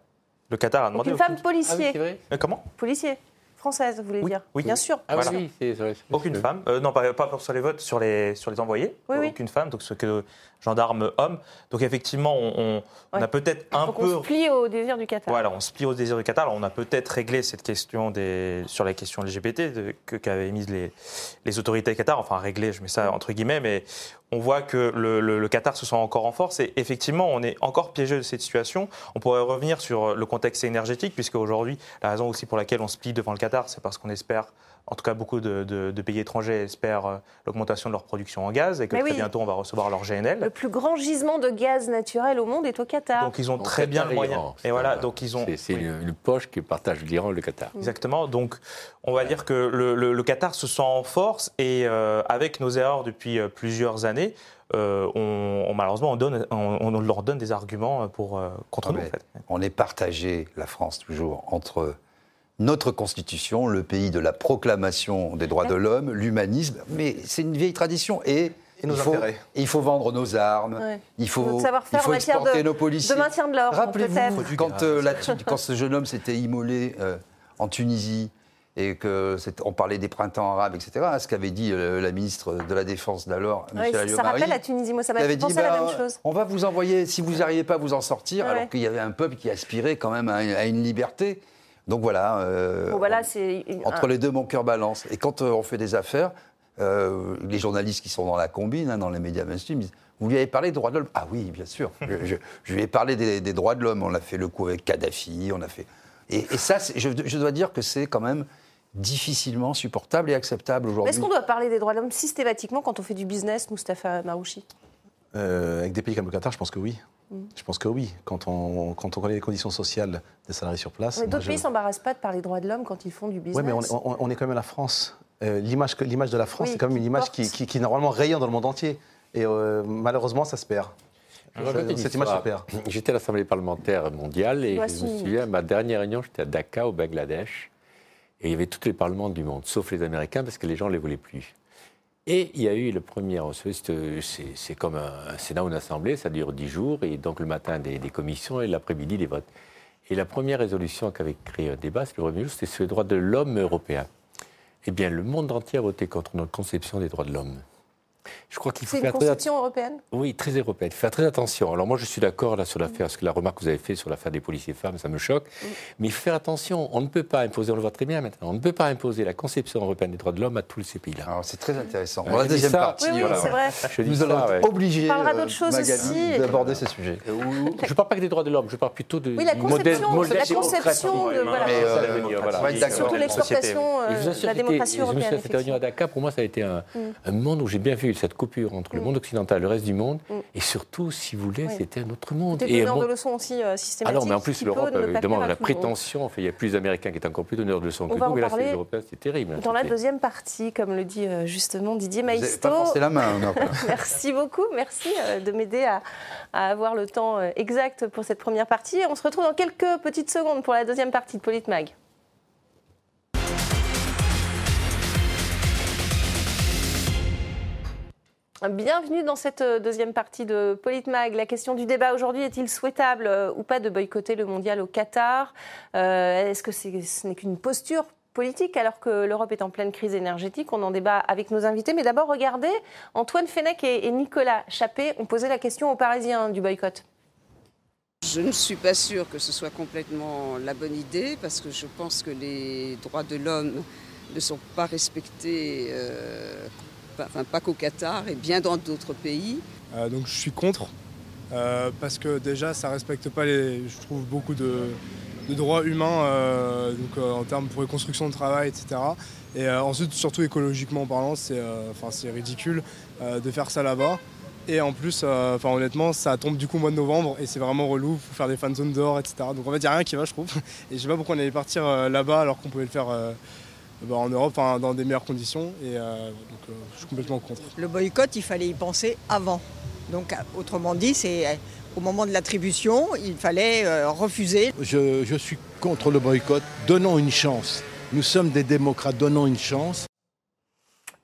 Le Qatar a demandé. Une femme policier. Ah comment? Policier française, vous voulez dire Oui, bien sûr. Ah oui, c'est Aucune femme. Euh, non, pas, pas, sur les votes, sur les, sur les envoyés. Aucune femme, donc ce que gendarmes hommes. Donc effectivement, on, a peut-être un peu. On se plie au désir du Qatar. Voilà, on se plie au désir du Qatar. Alors, on a peut-être réglé cette question des, sur la question LGBT qu'avaient émise les, les autorités Qatar. Enfin, réglé, je mets ça entre guillemets, mais on voit que le, le, Qatar se sent encore en force et effectivement, on est encore piégé de cette situation. On pourrait revenir sur le contexte énergétique, puisque aujourd'hui, la raison aussi pour laquelle on se plie devant le Qatar, c'est parce qu'on espère en tout cas beaucoup de, pays étrangers espèrent euh, l'augmentation de leur production en gaz et que très bientôt on va recevoir leur GNL. Le plus grand gisement de gaz naturel au monde est au Qatar. Donc ils ont très bien le moyen. Et voilà, donc ils ont. C'est une, poche qui partage l'Iran le Qatar. Exactement. Donc on va dire que le, Qatar se sent en force et euh, avec nos erreurs depuis euh, plusieurs années. on, malheureusement, on, donne, on, leur donne des arguments pour, contre ah, nous. En fait. On est partagé, la France, toujours, entre notre Constitution, le pays de la proclamation des droits de l'homme, l'humanisme, mais c'est une vieille tradition. Et il, faut, il, faut, vendre nos armes, il faut, il faut exporter nos policiers. De maintien de l'ordre, Rappelez-vous, quand, euh, quand, ce jeune homme s'était immolé euh, en Tunisie, et qu'on parlait des printemps arabes, etc., ce qu'avait dit euh, la ministre de la Défense d'alors, oui, Ça rappelle la Tunisie, moi ça m'a fait penser à la même chose. On va vous envoyer, si vous n'arrivez pas à vous en sortir, alors qu'il y avait un peuple qui aspirait quand même à une liberté, Donc voilà, euh, voilà entre les deux, mon cœur balance. Et quand on fait des affaires, les journalistes qui sont dans la combine, hein, dans les médias mainstream, disent vous lui avez parlé des droits de l'homme? Ah oui, bien sûr. je, lui ai parlé des, droits de l'homme. On a fait le coup avec Kadhafi, on a fait. Et, ça, je, je, dois dire que c'est quand même difficilement supportable et acceptable aujourd'hui. Est-ce qu'on doit parler des droits de l'homme systématiquement quand on fait du business, Mustapha Marouchi? Euh, Avec des pays comme le Qatar, je pense que oui. Mm. Je pense que oui, quand on, quand on connaît les conditions sociales des salariés sur place. D'autres pays ne s'embarrassent pas de parler des droits de l'homme quand ils font du business. Oui, mais on, est quand même la France. Euh, l'image de la France, c'est quand même une image qui, qui, normalement rayonne dans le monde entier. Et euh, malheureusement, ça se perd. Cette image se perd. J'étais à l'Assemblée parlementaire mondiale et je me souviens, ma dernière réunion, j'étais à Dhaka, au Bangladesh. Et il y avait tous les parlements du monde, sauf les Américains, parce que les gens ne les voulaient plus. Et il y a eu le premier, c'est comme un, Sénat ou une Assemblée, ça dure dix jours, et donc le matin des, commissions et l'après-midi des votes. Et la première résolution qui avait créé un débat, c'est le premier jour, c'était sur les droits de l'homme européen. Eh bien, le monde entier a voté contre notre conception des droits de l'homme. Je crois qu'il faut C'est une conception européenne Oui, très européenne. Il faut faire très attention. Alors moi, je suis d'accord là sur l'affaire, parce que la remarque que vous avez faite sur l'affaire des policiers femmes, ça me choque. Mais il faut faire attention. On ne peut pas imposer, on le voit très bien maintenant, on ne peut pas imposer la conception européenne des droits de l'homme à tous ces pays-là. Alors c'est très intéressant. On la deuxième partie, oui, oui, c'est vrai. Je Nous allons être obligés, euh, d'aborder ces sujets. je ne parle pas que des droits de l'homme, je parle plutôt de oui, la conception, modèle, la conception de voilà. surtout l'exportation de la démocratie européenne. Je me suis à Dakar, pour moi, ça a été un mm. monde où j'ai bien vu cette coupure entre le mm. monde occidental et le reste du monde. Mm. Et surtout, si vous voulez, c'était un autre monde. Et un de leçons aussi euh, systématiques. Alors, mais en plus, l'Europe, évidemment, la prétention, il y a plus d'Américains qui étaient encore plus donneurs de leçons que nous, mais là, c'est Européens, c'est terrible. Dans la deuxième partie, comme le dit euh, justement Didier Maïsto. Pas la main, non, Merci beaucoup, merci euh, de m'aider à, avoir le temps exact pour cette première partie. On se retrouve dans quelques petites secondes pour la deuxième partie de Politmag. Bienvenue dans cette euh, deuxième partie de Politmag. La question du débat aujourd'hui est-il souhaitable euh, ou pas de boycotter le mondial au Qatar? Euh, Est-ce que ce n'est qu'une posture politique alors que l'Europe est en pleine crise énergétique? On en débat avec nos invités. Mais d'abord, regardez, Antoine Fenech et Nicolas Chappé ont posé la question aux Parisiens du boycott. Je ne suis pas sûre que ce soit complètement la bonne idée parce que je pense que les droits de l'homme ne sont pas respectés enfin pas qu'au Qatar et bien dans d'autres pays. Euh, donc je suis contre euh, parce que déjà ça respecte pas les, je trouve beaucoup de, droits humains euh, donc, en termes pour les constructions de travail, etc. Et ensuite surtout écologiquement parlant c'est ridicule de faire ça là-bas. Et en plus, honnêtement, ça tombe du coup au mois de novembre et c'est vraiment relou, faut faire des fan zones dehors, etc. Donc en fait, il n'y a rien qui va, je trouve. Et je sais pas pourquoi on allait partir là-bas alors qu'on pouvait le faire bah, en Europe dans des meilleures conditions. Et euh, donc, euh, je suis complètement contre. Le boycott, il fallait y penser avant. Donc, autrement dit, c'est au moment de l'attribution, il fallait euh, refuser. Je, je, suis contre le boycott. Donnons une chance. Nous sommes des démocrates, donnons une chance.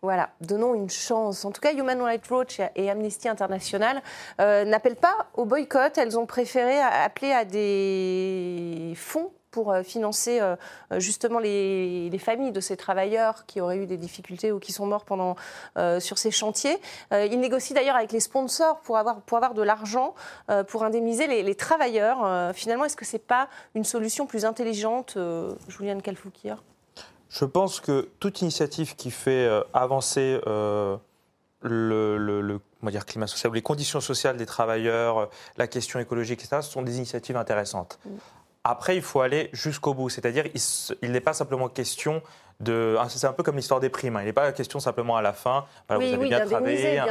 Voilà, donnons une chance. En tout cas, Human Rights Watch et Amnesty International n'appellent pas au boycott. Elles ont préféré appeler à des fonds pour euh, financer euh, euh, justement les, familles de ces travailleurs qui auraient eu des difficultés ou qui sont morts pendant, sur ces chantiers. il négocie d'ailleurs avec les sponsors pour avoir, pour avoir de l'argent pour indemniser les, travailleurs. finalement, est-ce que ce n'est pas une solution plus intelligente, Juliane Kalfoukir Je pense que toute initiative qui fait avancer le, le, dire, climat social, les conditions sociales des travailleurs, la question écologique, etc., ce sont des initiatives intéressantes. Mm. Après, il faut aller jusqu'au bout. C'est-à-dire, il, n'est pas simplement question de. Ah, c'est un peu comme l'histoire des primes. Hein. Il n'est pas question simplement à la fin, vous avez bien travaillé,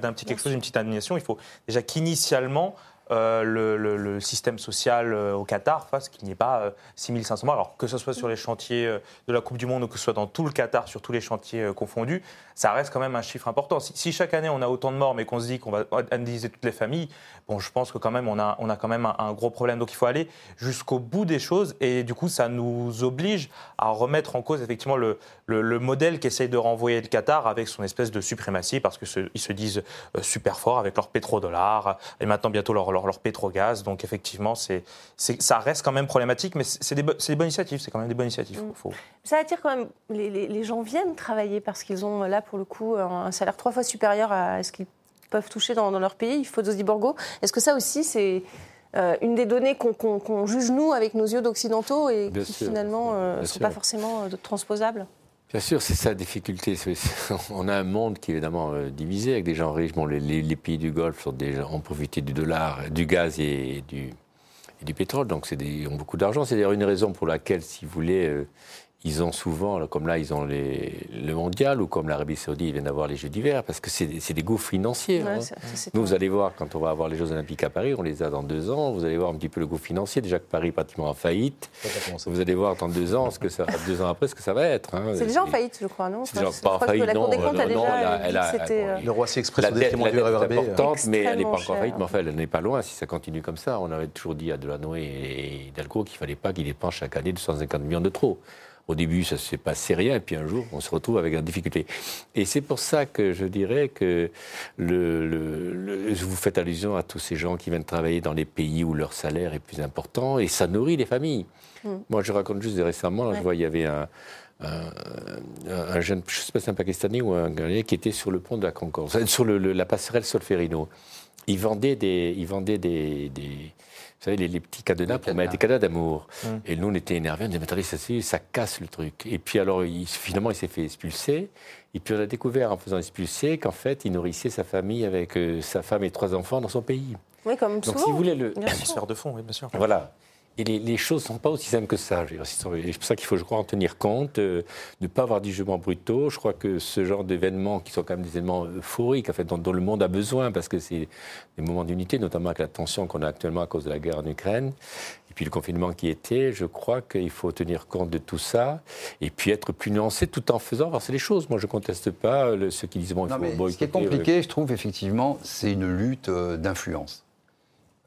d'un petit, quelque chose, une petite animation. Il faut déjà qu'initialement, euh, le, système social euh, au Qatar fasse qu'il n'y ait pas 6500 euh, morts. Alors que ce soit sur les chantiers de la Coupe du Monde ou que ce soit dans tout le Qatar, sur tous les chantiers confondus, ça reste quand même un chiffre important. Si, chaque année on a autant de morts mais qu'on se dit qu'on va indemniser toutes les familles, bon, je pense que quand même on a, on a quand même un, gros problème. Donc il faut aller jusqu'au bout des choses et du coup ça nous oblige à remettre en cause effectivement le, le, modèle qu'essaye de renvoyer le Qatar avec son espèce de suprématie parce qu'ils se disent super forts avec leur pétrodollar et maintenant bientôt leur leur, leur pétrogaz. Donc effectivement, c'est, ça reste quand même problématique, mais c'est des, bonnes initiatives, c'est quand même des bonnes initiatives. Mm. Faut... Ça attire quand même, les, les, gens viennent travailler parce qu'ils ont là pour le coup un salaire trois fois supérieur à ce qu'ils peuvent toucher dans, leur pays, il faut Borgo. Est-ce que ça aussi c'est une des données qu'on juge nous avec nos yeux d'occidentaux et qui finalement ne sont pas forcément transposables? Bien sûr, c'est ça difficulté. On a un monde qui est évidemment divisé avec des gens riches. Bon, les, pays du Golfe ont profité du dollar, du gaz et du, et du pétrole, donc ils ont beaucoup d'argent. C'est d'ailleurs une raison pour laquelle, si vous voulez, ils ont souvent, comme là, ils ont les, le mondial, ou comme l'Arabie Saoudite, ils viennent d'avoir les Jeux d'hiver, parce que c'est des gouffres financiers. hein. Nous, vous allez voir, quand on va avoir les Jeux Olympiques à Paris, on les a dans deux ans, vous allez voir un petit peu le gouffre financier. Déjà que Paris est pratiquement en faillite. Vous allez voir dans deux ans, ce que ça, deux ans après, ce que ça va être. Hein. C'est déjà en faillite, je crois, non? C'est déjà pas en faillite, non. Le roi s'est exprimé sur le détriment du RERB. est importante, mais elle n'est pas encore en faillite, mais enfin, elle n'est pas loin. Si ça continue comme ça, on avait toujours dit à Delanoë et Hidalgo qu'il ne fallait pas qu'ils dépensent chaque année 250 millions de trop. Au début, ça ne s'est passé rien, et puis un jour, on se retrouve avec une difficulté. Et c'est pour ça que je dirais que le, vous faites allusion à tous ces gens qui viennent travailler dans les pays où leur salaire est plus important, et ça nourrit les familles. Mm. Moi, je raconte juste récemment, je vois, il y avait un, un, jeune, je ne sais pas si c'est un Pakistanais ou un Ghanéen, qui était sur le pont de la Concorde, sur la passerelle Solferino. Il vendait des, il vendait des vous savez, les, petits cadenas pour mettre des cadenas d'amour. Hum. Et nous, on était énervés, on disait, mais attendez, ça, ça casse le truc. Et puis alors, il, finalement, il s'est fait expulser. Et puis on a découvert, en faisant expulser, qu'en fait, il nourrissait sa famille avec euh, sa femme et trois enfants dans son pays. Oui, comme Donc, si vous voulez, le... Transfert de fonds, oui, bien sûr. Voilà. Et les, choses ne sont pas aussi simples que ça. C'est pour ça qu'il faut, je crois, en tenir compte, euh, ne pas avoir du jugement brutaux. Je crois que ce genre d'événements, qui sont quand même des événements euphoriques, en fait, dont, le monde a besoin, parce que c'est des moments d'unité, notamment avec la tension qu'on a actuellement à cause de la guerre en Ukraine, et puis le confinement qui était, je crois qu'il faut tenir compte de tout ça, et puis être plus nuancé tout en faisant avancer les choses. Moi, je ne conteste pas ceux qui disent, bon, il faut. Ce qui est compliqué, je trouve, effectivement, c'est une lutte euh, d'influence.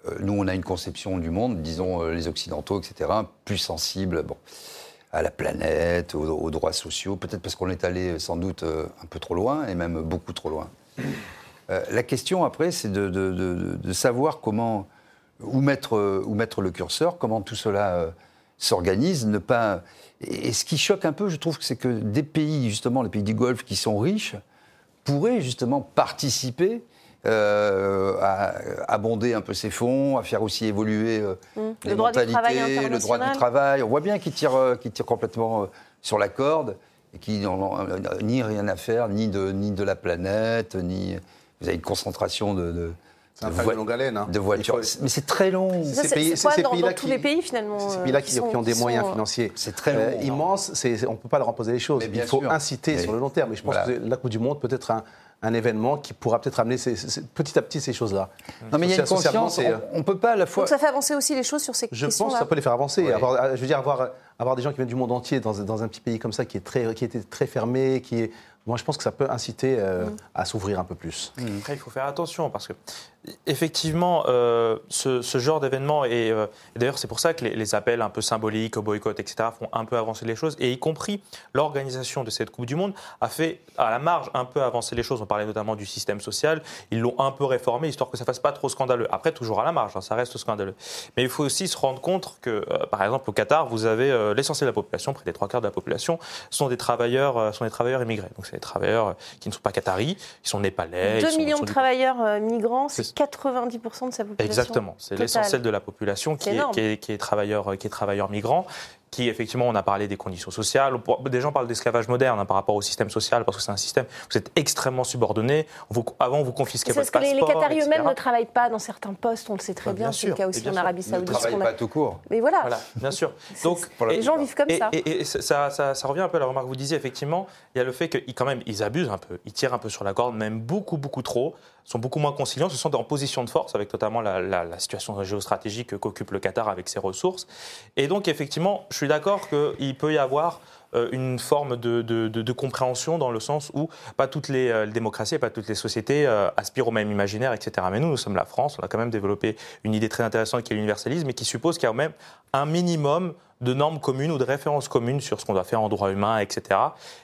Euh, nous, on a une conception du monde, disons euh, les Occidentaux, etc., plus sensible à la planète, aux, droits sociaux, peut-être parce qu'on est allé euh, sans doute un peu trop loin, et même beaucoup trop loin. la question après, c'est de, savoir comment, où mettre, mettre le curseur, comment tout cela s'organise, ne pas... Et, ce qui choque un peu, je trouve, c'est que des pays, justement, les pays du Golfe qui sont riches, pourraient justement participer euh, à abonder un peu ses fonds, à faire aussi évoluer euh, mmh. les le mentalités, le droit du travail. On voit bien qu'ils tirent, euh, tire complètement sur la corde et qu'ils n'ont ni rien à faire, ni de, ni de la planète, ni. Vous avez une concentration de, de de, longue haleine, hein. de voitures. Mais c'est très long. C'est ces pays, là tous les pays finalement. Ces pays-là qui, ont des moyens financiers c'est très long, immenses. On ne peut pas leur imposer les choses. Il faut inciter sur le long terme. Et je pense que la Coupe du Monde peut être un, un événement qui pourra peut-être amener petit à petit ces choses-là. Non, mais il y a une conscience, on ne peut pas à la fois... Donc ça fait avancer aussi les choses sur ces je questions Je pense que ça peut les faire avancer. Avoir, je veux dire, avoir, avoir des gens qui viennent du monde entier dans, dans, un petit pays comme ça qui, est très, qui était très fermé, qui est... Moi, je pense que ça peut inciter euh, mm. à s'ouvrir un peu plus. Après, il faut faire attention parce que effectivement, euh, ce, genre d'événement, euh, et, d'ailleurs c'est pour ça que les, appels un peu symboliques au boycott, etc., font un peu avancer les choses, et y compris l'organisation de cette Coupe du Monde a fait à la marge un peu avancer les choses. On parlait notamment du système social, ils l'ont un peu réformé, histoire que ça fasse pas trop scandaleux. Après, toujours à la marge, hein, ça reste scandaleux. Mais il faut aussi se rendre compte que, euh, par exemple, au Qatar, vous avez l'essentiel de la population, près des trois quarts de la population, sont des travailleurs, sont des travailleurs immigrés. Donc c'est des travailleurs qui ne sont pas qataris, ils sont népalais. 2 millions de travailleurs migrants, c'est 90% de sa population. Exactement, c'est l'essentiel de la population qui est, qui, est, qui est, travailleur, qui est travailleur migrant qui, effectivement, on a parlé des conditions sociales. Des gens parlent d'esclavage moderne hein, par rapport au système social, parce que c'est un système, vous êtes extrêmement subordonné. Vous, avant, vous confisquez votre passeport. Parce que les, Qataris eux-mêmes ne travaillent pas dans certains postes, on le sait très bah, bien, c'est le cas aussi en Arabie Saoudite. Ils ne travaillent pas tout court. Mais voilà. voilà bien sûr. Donc, les gens vivent comme ça. Et, ça, ça, ça, revient un peu à la remarque que vous disiez, effectivement, il y a le fait qu'ils, quand même, ils abusent un peu, ils tirent un peu sur la corde, même beaucoup, beaucoup trop sont beaucoup moins conciliants, se sont en position de force avec notamment la, la situation géostratégique qu'occupe le Qatar avec ses ressources. Et donc effectivement, je suis d'accord qu'il peut y avoir euh, une forme de, de, compréhension dans le sens où pas toutes les, euh, démocraties pas toutes les sociétés euh, aspirent au même imaginaire, etc. Mais nous, nous sommes la France, on a quand même développé une idée très intéressante qui est l'universalisme et qui suppose qu'il y a même un minimum de normes communes ou de références communes sur ce qu'on doit faire en droit humain, etc.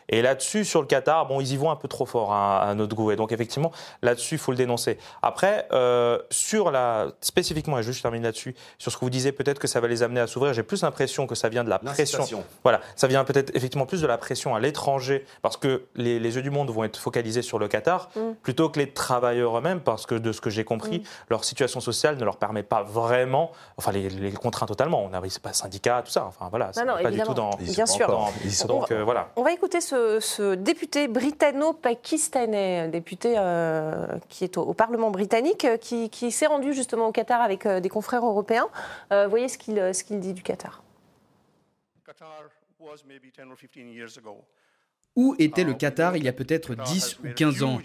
Et là-dessus, sur le Qatar, bon, ils y vont un peu trop fort hein, à notre goût. Et donc, effectivement, là-dessus, il faut le dénoncer. Après, euh, sur la, spécifiquement, et je termine là-dessus, sur ce que vous disiez, peut-être que ça va les amener à s'ouvrir. J'ai plus l'impression que ça vient de la pression. Voilà, ça vient peut-être effectivement plus de la pression à l'étranger, parce que les, yeux du monde vont être focalisés sur le Qatar, mm. plutôt que les travailleurs eux-mêmes, parce que de ce que j'ai compris, mm. leur situation sociale ne leur permet pas vraiment, enfin, les, les contraint totalement. On n'a pas syndicat, tout ça. Enfin voilà, c'est pas du tout dans. Bien sûr. donc euh, voilà. On va écouter ce, député britanno-pakistanais, député euh, qui est au, Parlement britannique, euh, qui, s'est rendu justement au Qatar avec des confrères européens. voyez ce qu'il ce qu'il dit du Qatar. Où était le Qatar il y a peut-être 10 ou 15 ans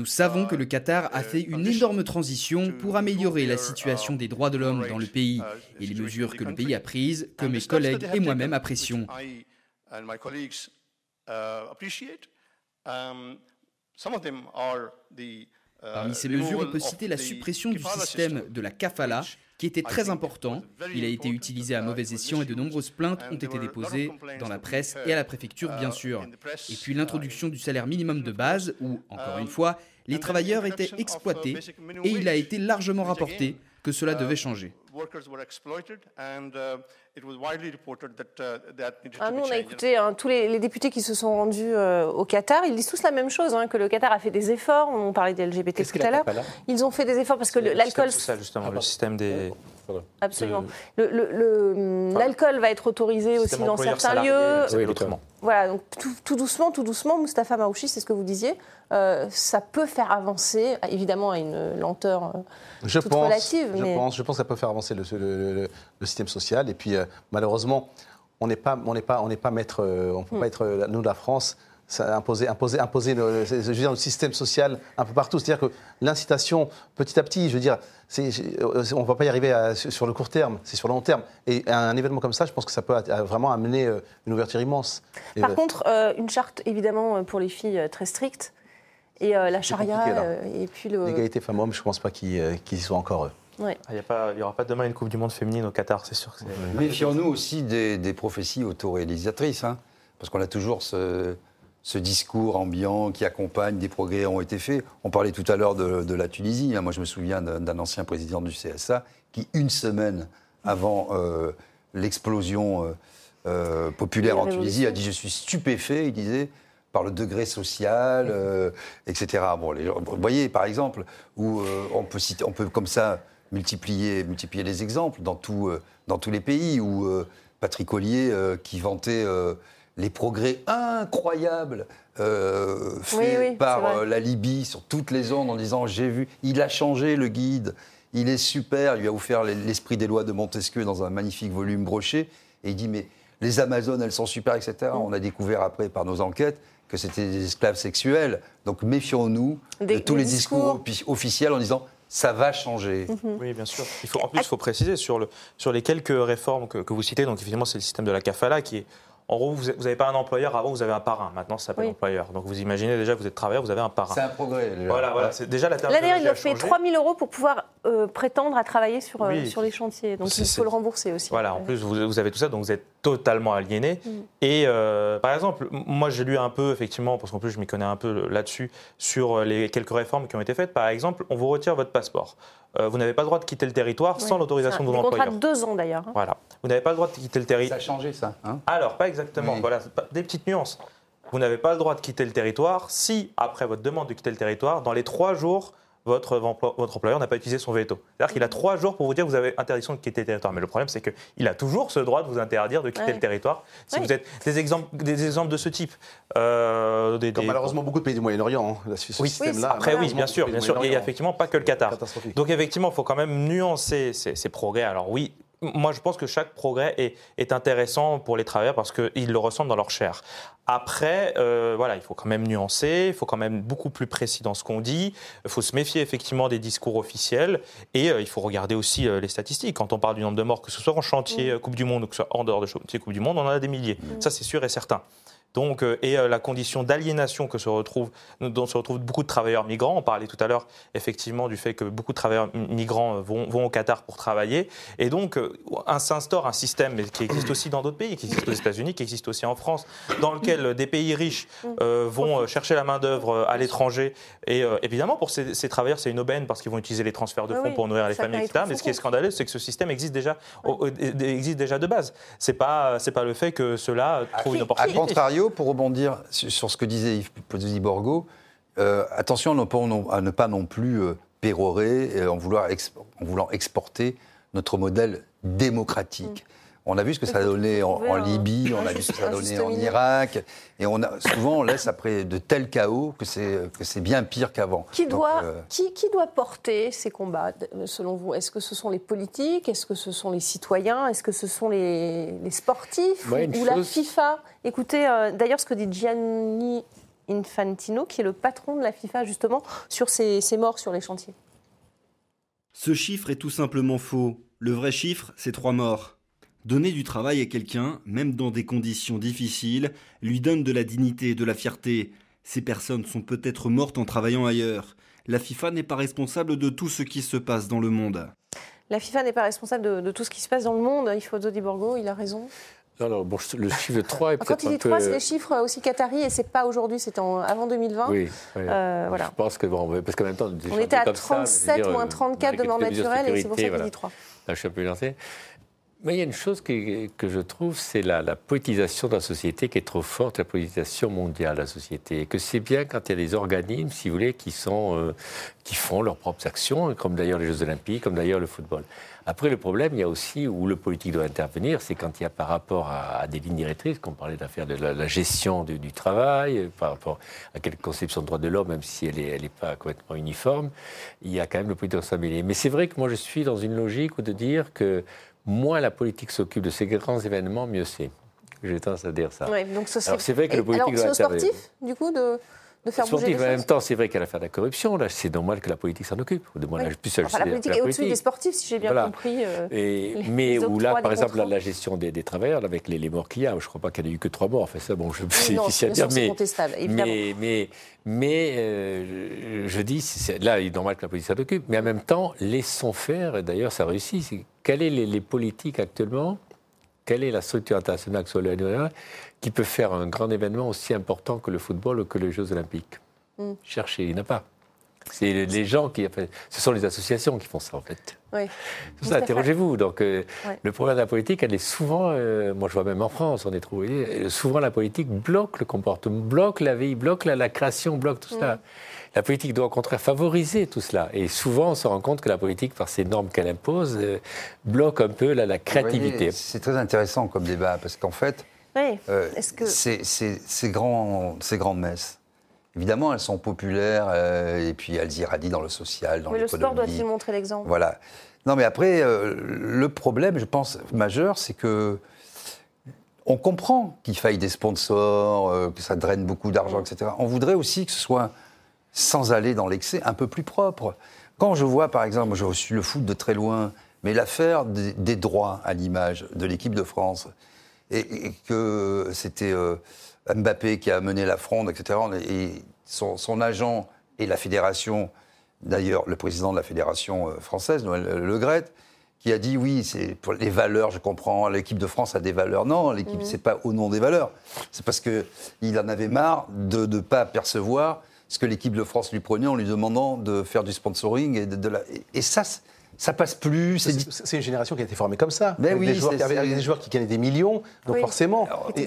nous savons que le Qatar a fait une énorme transition pour améliorer la situation des droits de l'homme dans le pays et les mesures que le pays a prises, que mes collègues et moi-même apprécions. Parmi ces mesures, on peut citer la suppression du système de la kafala, qui était très important. Il a été utilisé à mauvais escient et de nombreuses plaintes ont été déposées dans la presse et à la préfecture, bien sûr. Et puis l'introduction du salaire minimum de base, où, encore une fois, les travailleurs étaient exploités et il a été largement rapporté que cela devait changer. Ah, nous, on a écouté hein, tous les, députés qui se sont rendus euh, au Qatar. Ils disent tous la même chose, hein, que le Qatar a fait des efforts. On parlait des LGBT tout à l'heure. Ils ont fait des efforts parce que l'alcool. C'est ça, justement, le système des. Absolument. L'alcool va être autorisé aussi dans certains lieux. Oui, voilà, donc tout, doucement, tout doucement, Mustapha Maouchi, c'est ce que vous disiez, euh, ça peut faire avancer, évidemment à une lenteur euh, je toute pense, relative. Je, pense, je pense que ça peut faire avancer le, le, système social. Et puis, euh, malheureusement, on n'est pas, on n'est pas, on n'est pas maître, on peut pas hmm. être, nous, la France, imposer, imposer, imposer le, je veux dire, le système social un peu partout. C'est-à-dire que l'incitation, petit à petit, je veux dire, on ne va pas y arriver sur le court terme, c'est sur le long terme. Et un événement comme ça, je pense que ça peut vraiment amener euh, une ouverture immense. Par contre, euh, une charte, évidemment, pour les filles très stricte. Et euh, la charia, et puis le... L'égalité femmes-hommes, je ne pense pas qu'ils y soient encore. Ouais. Ah, il n'y aura pas demain une Coupe du Monde féminine au Qatar, c'est sûr. Méfions-nous aussi des, des prophéties autoréalisatrices, hein, parce qu'on a toujours ce, ce discours ambiant qui accompagne des progrès ont été faits. On parlait tout à l'heure de, la Tunisie. Hein. Moi, je me souviens d'un ancien président du CSA qui, une semaine avant euh, l'explosion euh, euh, populaire en Tunisie, a dit Je suis stupéfait, il disait, par le degré social, etc. Bon, vous voyez, par exemple, où on, peut citer, on peut comme ça multiplier, multiplier les exemples dans, tout, dans tous les pays où Patrick Collier, qui vantait les progrès incroyables euh, faits par euh, la Libye sur toutes les ondes en disant j'ai vu, il a changé le guide, il est super, il lui a offert l'esprit des lois de Montesquieu dans un magnifique volume broché, et il dit mais les Amazones elles sont super, etc. Mm. On a découvert après par nos enquêtes que c'était des esclaves sexuels, donc méfions-nous de tous les discours, officiels en disant ça va changer. Mm-hmm. Oui, bien sûr. Il faut, en plus, il faut préciser sur, le, sur les quelques réformes que, que vous citez, donc évidemment c'est le système de la kafala qui est en gros, vous n'avez pas un employeur, avant vous avez un parrain, maintenant ça s'appelle employeur. Donc vous imaginez déjà, vous êtes travailleur, vous avez un parrain. C'est un progrès. Voilà, voilà, c'est déjà la Là d'ailleurs, il a fait 3 000 euros pour pouvoir euh, prétendre à travailler sur, euh, sur les chantiers. Donc il faut le rembourser aussi. Voilà, en plus vous, avez tout ça, donc vous êtes totalement aliéné. Mm. Et euh, par exemple, moi j'ai lu un peu, effectivement, parce qu'en plus je m'y connais un peu là-dessus, sur les quelques réformes qui ont été faites. Par exemple, on vous retire votre passeport. Euh, vous n'avez pas le droit de quitter le territoire sans l'autorisation de votre employeur. contrat de deux ans d'ailleurs. Hein. Voilà. Vous n'avez pas le droit de quitter le territoire. Ça a changé ça. Hein Alors, pas exactement. Voilà, des petites nuances. Vous n'avez pas le droit de quitter le territoire si, après votre demande de quitter le territoire, dans les trois jours votre, votre employeur n'a pas utilisé son veto. C'est-à-dire qu'il a trois jours pour vous dire que vous avez interdiction de quitter le territoire. Mais le problème, c'est qu'il a toujours ce droit de vous interdire de quitter le territoire. Si vous êtes des exemples, des exemples de ce type. Euh, des, Comme malheureusement beaucoup de pays du Moyen-Orient, hein, ce système-là. Après, oui, bien sûr, bien sûr. Il n'y a effectivement pas que le Qatar. Donc, effectivement, il faut quand même nuancer ces, ces progrès. Alors, oui, moi, je pense que chaque progrès est, est intéressant pour les travailleurs parce qu'ils le ressentent dans leur chair. Après, euh, voilà, il faut quand même nuancer, il faut quand même beaucoup plus précis dans ce qu'on dit. Il faut se méfier effectivement des discours officiels et euh, il faut regarder aussi euh, les statistiques. Quand on parle du nombre de morts, que ce soit en chantier mm. Coupe du Monde ou que ce soit en dehors de chantier Coupe du Monde, on en a des milliers. Mm. Ça, c'est sûr et certain. Donc, euh, et euh, la condition d'aliénation que se retrouve, dont se retrouvent beaucoup de travailleurs migrants. On parlait tout à l'heure effectivement du fait que beaucoup de travailleurs migrants euh, vont, vont au Qatar pour travailler. Et donc, s'instaure un système qui existe aussi dans d'autres pays, qui existe aux États-Unis, qui existe aussi en France, dans lequel des pays riches vont chercher la main-d'œuvre à l'étranger. Et évidemment, pour ces, travailleurs, c'est une aubaine parce qu'ils vont utiliser les transferts de fonds pour nourrir les familles, etc. Mais ce qui est scandaleux, c'est que ce système existe déjà, existe déjà de base. C'est pas, c'est pas le fait que cela trouve une opportunité. À contrario, pour rebondir sur ce que disait Yves Borgo, euh, attention à ne pas non plus euh, pérorer euh, en, voulant exporter notre modèle démocratique. On a vu ce que ça a donné en, Libye, on a vu ce que ça a donné en Irak, et on a, souvent on laisse après de tels chaos que c'est bien pire qu'avant. Qui, doit, euh, qui, qui, doit porter ces combats, selon vous? Est-ce que ce sont les politiques? Est-ce que ce sont les citoyens? Est-ce que ce sont les, sportifs Ou, la FIFA? Écoutez, euh, d'ailleurs, ce que dit Gianni Infantino, qui est le patron de la FIFA, justement, sur ces, ces morts sur les chantiers. Ce chiffre est tout simplement faux. Le vrai chiffre, c'est trois morts. Donner du travail à quelqu'un, même dans des conditions difficiles, lui donne de la dignité et de la fierté. Ces personnes sont peut-être mortes en travaillant ailleurs. La FIFA n'est pas responsable de tout ce qui se passe dans le monde. La FIFA n'est pas responsable de, tout ce qui se passe dans le monde. Il faut Di Borgo, il a raison. Alors, bon, le chiffre 3 est peut-être Quand il dit 3, c'est les chiffres aussi qataris et c'est pas aujourd'hui, c'est avant 2020. Oui, euh, voilà. Je pense que, bon, parce qu'en même temps... On était à 37 moins 34 de morts naturelles et c'est pour ça qu'il dit 3. Là, je suis un peu lancé. Mais il y a une chose que, que je trouve, c'est la, la, politisation de la société qui est trop forte, la politisation mondiale de la société. Et que c'est bien quand il y a des organismes, si vous voulez, qui, euh, font leurs propres actions, comme d'ailleurs les Jeux Olympiques, comme d'ailleurs le football. Après, le problème, il y a aussi où le politique doit intervenir, c'est quand il y a par rapport à, des lignes directrices, qu'on parlait d'affaires de la, gestion du, travail, par rapport à quelle conception de droit de l'homme, même si elle n'est est pas complètement uniforme, il y a quand même le politique responsabilité. Mais c'est vrai que moi, je suis dans une logique de dire que moins la politique s'occupe de ces grands événements, mieux c'est. J'ai tendance à dire ça. donc c'est vrai que le politique alors, c'est sportif, du coup, de, de faire bouger les En même temps, c'est vrai qu'à l'affaire de la corruption, là, c'est normal que la politique s'en occupe. La, plus enfin, la politique est au-dessus des sportifs, si j'ai bien compris. Euh, et, mais où là, par exemple, la, gestion des, des, travailleurs, avec les, morts qu'il y a, je ne crois pas qu'il n'y ait eu que trois morts. Enfin, ça, bon, je c'est difficile à dire. Mais, mais, mais, mais euh, je dis, là, il est normal que la politique s'en occupe. Mais en même temps, laissons faire, et d'ailleurs, ça réussit quelles sont les, politiques actuellement Quelle est la structure internationale qui peut faire un grand événement aussi important que le football ou que les Jeux Olympiques mm. Cherchez, il n'y en a pas. C'est les gens qui. ce sont les associations qui font ça, en fait. Oui. Tout ça, interrogez-vous. Donc, euh, le problème de la politique, elle est souvent. Euh, moi, je vois même en France, on est trouvé. Souvent, la politique bloque le comportement, bloque la vie, bloque la, création, bloque tout ça. La politique doit au contraire favoriser tout cela. Et souvent, on se rend compte que la politique, par ces normes qu'elle impose, euh, bloque un peu la, créativité. C'est très intéressant comme débat, parce qu'en fait, euh, que... ces, grands, ces grandes messes, Évidemment, elles sont populaires euh, et puis elles irradient dans le social, dans l'économie. Mais le sport doit-il montrer l'exemple? Voilà. Non, mais après, le problème, je pense, majeur, c'est que on comprend qu'il faille des sponsors, que ça draine beaucoup d'argent, mm. etc. On voudrait aussi que ce soit sans aller dans l'excès, un peu plus propre. Quand je vois, par exemple, je suis le foot de très loin, mais l'affaire des, droits à l'image de l'équipe de France, et, que c'était euh, Mbappé qui a mené la fronde, etc., et son, agent et la fédération, d'ailleurs le président de la fédération euh, française, Noël Le Gret, qui a dit oui, c'est pour les valeurs, je comprends, l'équipe de France a des valeurs. Non, l'équipe, mhm. c'est pas au nom des valeurs. C'est parce qu'il en avait marre de ne pas percevoir ce que l'équipe de France lui prenait en lui demandant de faire du sponsoring. Et, de, la, et ça, ça passe plus. C'est une génération qui a été formée comme ça. Mais avec, oui, des joueurs, avec des joueurs qui gagnaient des millions, donc forcément. il,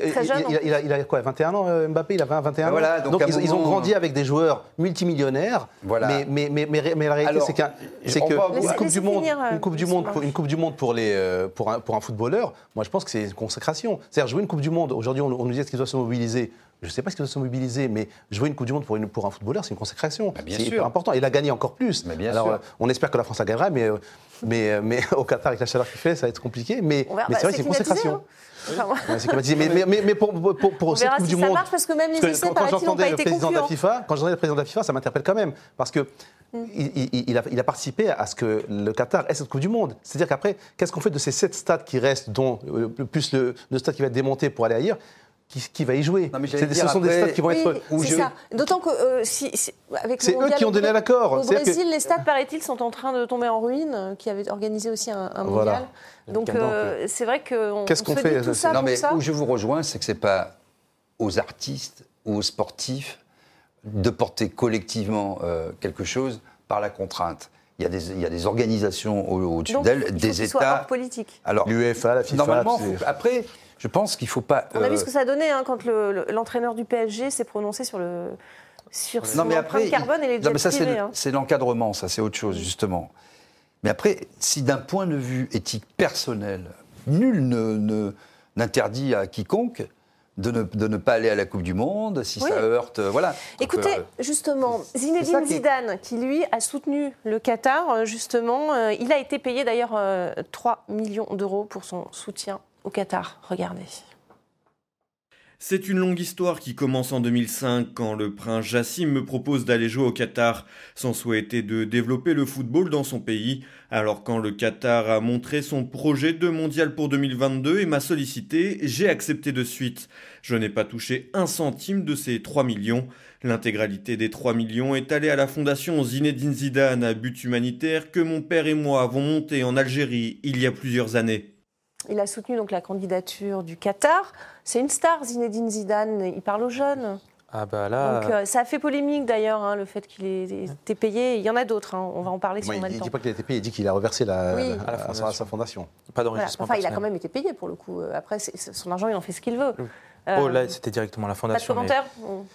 il, a, quoi 21 ans, euh, Mbappé Il a 20, 21 ans. donc, ils, ont grandi avec des joueurs multimillionnaires. Voilà. Mais, mais, mais, mais, la réalité, c'est qu'une coupe, du monde, une coupe du monde, une coupe du monde pour, les, euh, pour, un, pour un footballeur, moi je pense que c'est une consécration. C'est-à-dire jouer une coupe du monde, aujourd'hui on, on nous dit qu'il doit se mobiliser je ne sais pas ce qu'ils se mobiliser, mais jouer une Coupe du Monde pour, une, pour un footballeur, c'est une consécration. Bah, c'est hyper important. Il a gagné encore plus. bien Alors, sûr. on espère que la France a gagnera, mais, euh, mais, euh, mais au Qatar, avec la chaleur qu'il fait, ça va être compliqué. Mais, mais c'est vrai que c'est une consécration. mais, mais, mais, pour, pour, pour cette Coupe si du ça Monde. marche parce que même les essais, quand, quand j'entendais le président de la FIFA, quand j'entendais le président de la FIFA, ça m'interpelle quand même. Parce que mm. il, a, il, a, participé à ce que le Qatar ait cette Coupe du Monde. C'est-à-dire qu'après, qu'est-ce qu'on fait de ces sept stades qui restent, dont euh, plus le, le stade qui va être démonté pour aller ailleurs? Qui, va y jouer. ce sont des stades qui vont être. C'est ça. D'autant que euh, si, avec c'est eux qui ont donné l'accord. Au Brésil, les stades, paraît-il, sont en train de tomber en ruine, euh, qui avaient organisé aussi un, mondial. Donc euh, c'est vrai que qu'est-ce qu'on fait tout ça Non, mais ça où je vous rejoins, c'est que c'est pas aux artistes ou aux sportifs de porter collectivement quelque chose par la contrainte. Il y, a des, il y a des organisations au-dessus d'elles, des États. politiques. Alors, l'UEFA, la FIFA. Normalement, après, je pense qu'il ne faut pas. On a vu ce que ça a donné hein, quand l'entraîneur du PSG s'est prononcé sur le sur non, mais après, carbone et les jets ça, hein. C'est l'encadrement, ça, c'est autre chose, justement. Mais après, si d'un point de vue éthique personnel, nul n'interdit ne, à quiconque de ne, de ne, pas aller à la Coupe du Monde, si ça heurte, euh, voilà. Écoutez, euh, justement, Zinedine Zidane, qui... lui a soutenu le Qatar, euh, justement, il a été payé d'ailleurs 3 millions d'euros pour son soutien au Qatar. Regardez. C'est une longue histoire qui commence en 2005 quand le prince Jassim me propose d'aller jouer au Qatar. Son souhait était de développer le football dans son pays. Alors quand le Qatar a montré son projet de mondial pour 2022 et m'a sollicité, j'ai accepté de suite. Je n'ai pas touché un centime de ces 3 millions. L'intégralité des 3 millions est allée à la fondation Zinedine Zidane à but humanitaire que mon père et moi avons monté en Algérie il y a plusieurs années. Il a soutenu donc la candidature du Qatar. C'est une star, Zinedine Zidane. Il parle aux jeunes. Ah bah là... Donc, euh, ça a fait polémique d'ailleurs, hein, le fait qu'il ait été payé. Il y en a d'autres, hein. on va en parler si on a le il ne dit pas qu'il a été payé, il dit qu'il a reversé la, à, sa fondation. Pas d'enrichissement Enfin, il a quand même été payé pour le coup. Après, son argent, il en fait ce qu'il veut. Euh, oh là, c'était directement la fondation. Pas de commentaire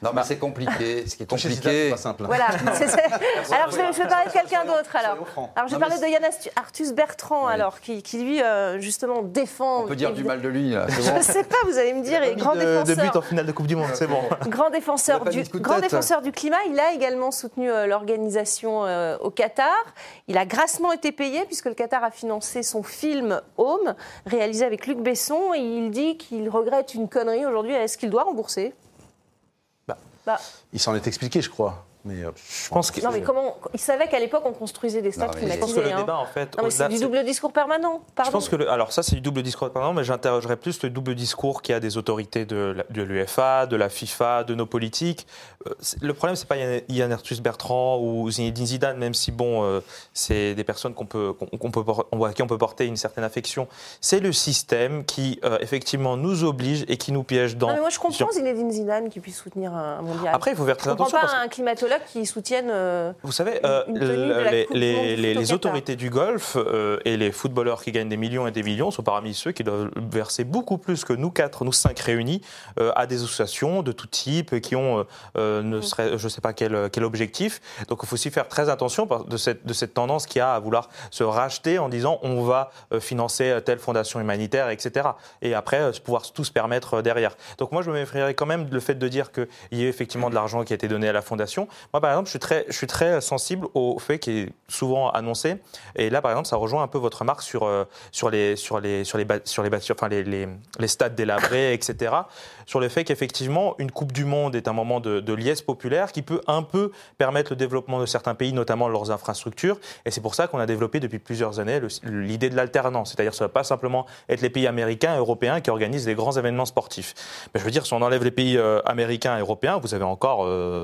Non, mais c'est compliqué. Ce qui est compliqué. C'est pas simple. Voilà. alors, je vais, je vais, parler de quelqu'un d'autre. Alors, alors, je vais parler de Yann Arthus Bertrand, alors, qui, qui lui, euh, justement, défend. On peut dire du mal de lui. Là, je ne sais pas, vous allez me dire. Et grand de, défenseur. De but en finale de Coupe du Monde, c'est bon. Grand défenseur, du, grand défenseur du climat. Il a également soutenu euh, l'organisation au Qatar. Il a grassement été payé, puisque le Qatar a financé son film Home, réalisé avec Luc Besson. Et il dit qu'il regrette une connerie aujourd'hui. Est-ce qu'il doit bah, bah. Il s'en est expliqué, je crois. Mais euh, je pense que... Non, mais comment Il savait qu'à l'époque, on construisait des stades climatisés. Je pense que le hein. débat, en fait... Non, mais c'est du double discours permanent, pardon. Je pense que... Le... Alors ça, c'est du double discours permanent, mais j'interrogerais plus le double discours qu'il y a des autorités de l'UEFA, de la FIFA, de nos politiques. Euh, le problème, c'est pas Yann Arthus Bertrand ou Zinedine Zidane, même si, bon, euh, c'est des personnes qu'on peut, qu'on peut, à qui on peut porter une certaine affection. C'est le système qui, effectivement, nous oblige et qui nous piège dans... Non, mais moi, je comprends Zinedine Zidane qui puisse soutenir un mondial. Après, il faut faire très je attention. pas un climatologue qui soutiennent. Euh, Vous savez, euh, les, les, autorités du golf euh, et les footballeurs qui gagnent des millions et des millions sont parmi ceux qui doivent verser beaucoup plus que nous quatre, nous cinq réunis, à des associations de tout type qui ont ne serait, je sais pas quel, quel objectif. Donc il faut aussi faire très attention de cette, de cette tendance qui a à vouloir se racheter en disant on va financer telle fondation humanitaire, etc. Et après pouvoir tout se permettre derrière. Donc moi je me méfierais quand même le fait de dire qu'il y ait effectivement de l'argent qui a été donné à la fondation. Moi, par exemple, je suis très, je suis très sensible au fait qui est souvent annoncé. Et là, par exemple, ça rejoint un peu votre marque sur, euh, sur les, sur les, sur les, sur les stades délabrés, etc. Sur le fait qu'effectivement, une Coupe du Monde est un moment de, de, liesse populaire qui peut un peu permettre le développement de certains pays, notamment leurs infrastructures. Et c'est pour ça qu'on a développé depuis plusieurs années l'idée de l'alternance. C'est-à-dire, ça ne va pas simplement être les pays américains et européens qui organisent des grands événements sportifs. Mais je veux dire, si on enlève les pays euh, américains et européens, vous avez encore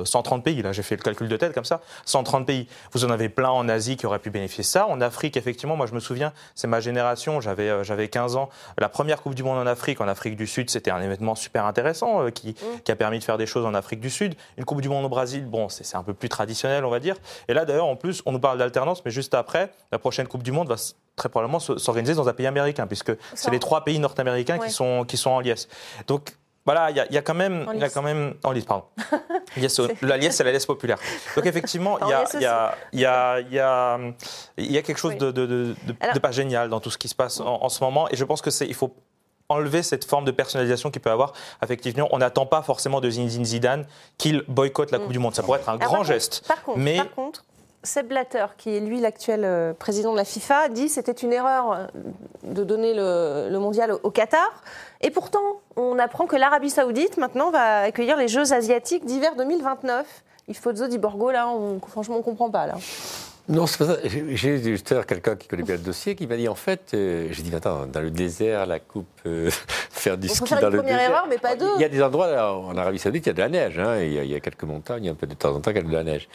130 euh, pays. Là, j'ai fait le calcul de tête comme ça, 130 pays. Vous en avez plein en Asie qui auraient pu bénéficier de ça. En Afrique, effectivement, moi je me souviens, c'est ma génération, j'avais euh, j'avais 15 ans. La première Coupe du Monde en Afrique, en Afrique du Sud, c'était un événement super intéressant euh, qui, mmh. qui, a permis de faire des choses en Afrique du Sud. Une Coupe du Monde au Brésil, bon, c'est un peu plus traditionnel, on va dire. Et là, d'ailleurs, en plus, on nous parle d'alternance, mais juste après, la prochaine Coupe du Monde va très probablement s'organiser dans un pays américain, puisque c'est les trois pays nord-américains qui, sont, qui sont en liesse. Donc, voilà, il y, a quand même, il y a quand même, en liesse, pardon. la liesse, c'est la liesse populaire. Donc effectivement, il y a, y a, y a, y a, y a quelque chose de, de, de, pas génial dans tout ce qui se passe en, ce moment, et je pense que c'est, il faut enlever cette forme de personnalisation qu'il peut avoir. Effectivement, on n'attend pas forcément de Zinedine Zidane qu'il boycotte la Coupe du Monde. Ça pourrait être un grand geste. Par contre, mais par contre, Seb Blatter, qui est lui l'actuel euh, président de la FIFA, dit c'était une erreur euh, de donner le, mondial au, Qatar. Et pourtant, on apprend que l'Arabie Saoudite maintenant va accueillir les Jeux asiatiques d'hiver 2029. Il faut Di Borgo, là, franchement, on ne comprend pas. Là. Non, c'est pas ça. J'ai quelqu'un qui connaît bien le dossier qui m'a dit en fait, euh, j'ai dit attends, dans le désert, la coupe faire du On ski faire dans une le première désert. erreur, mais pas deux. Il y a des endroits là, en Arabie Saoudite, il y a de la neige. hein, il, y a, il y a quelques montagnes, un peu de temps en temps, il y a de la neige.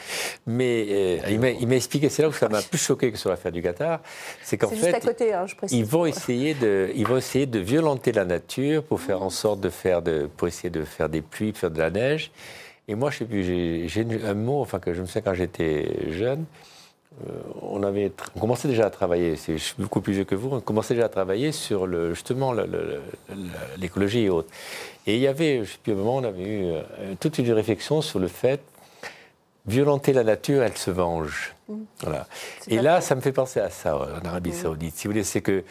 Mais euh, il m'a- expliqué, c'est là où ça m'a plus choqué que sur l'affaire du Qatar, c'est qu'en C'est juste à fait, côté, hein, je précise. ils vont essayer de, ils vont essayer de violenter la nature pour faire en sorte de faire, de, pour essayer de faire des pluies, de faire de la neige. Et moi, je sais plus, j'ai un mot, enfin que je me souviens quand j'étais jeune. Euh, on avait, on commençait déjà à travailler. c'est- Je suis beaucoup plus vieux que vous. On commençait déjà à travailler sur le, justement l'écologie et autres. Et il y avait, je sais plus, un moment, on avait eu euh, toute une réflexion sur le fait violenter la nature, elle se venge. Voilà. C'est Et là, ça me fait penser à ça en Arabie Saoudite. Si vous voulez, c'est que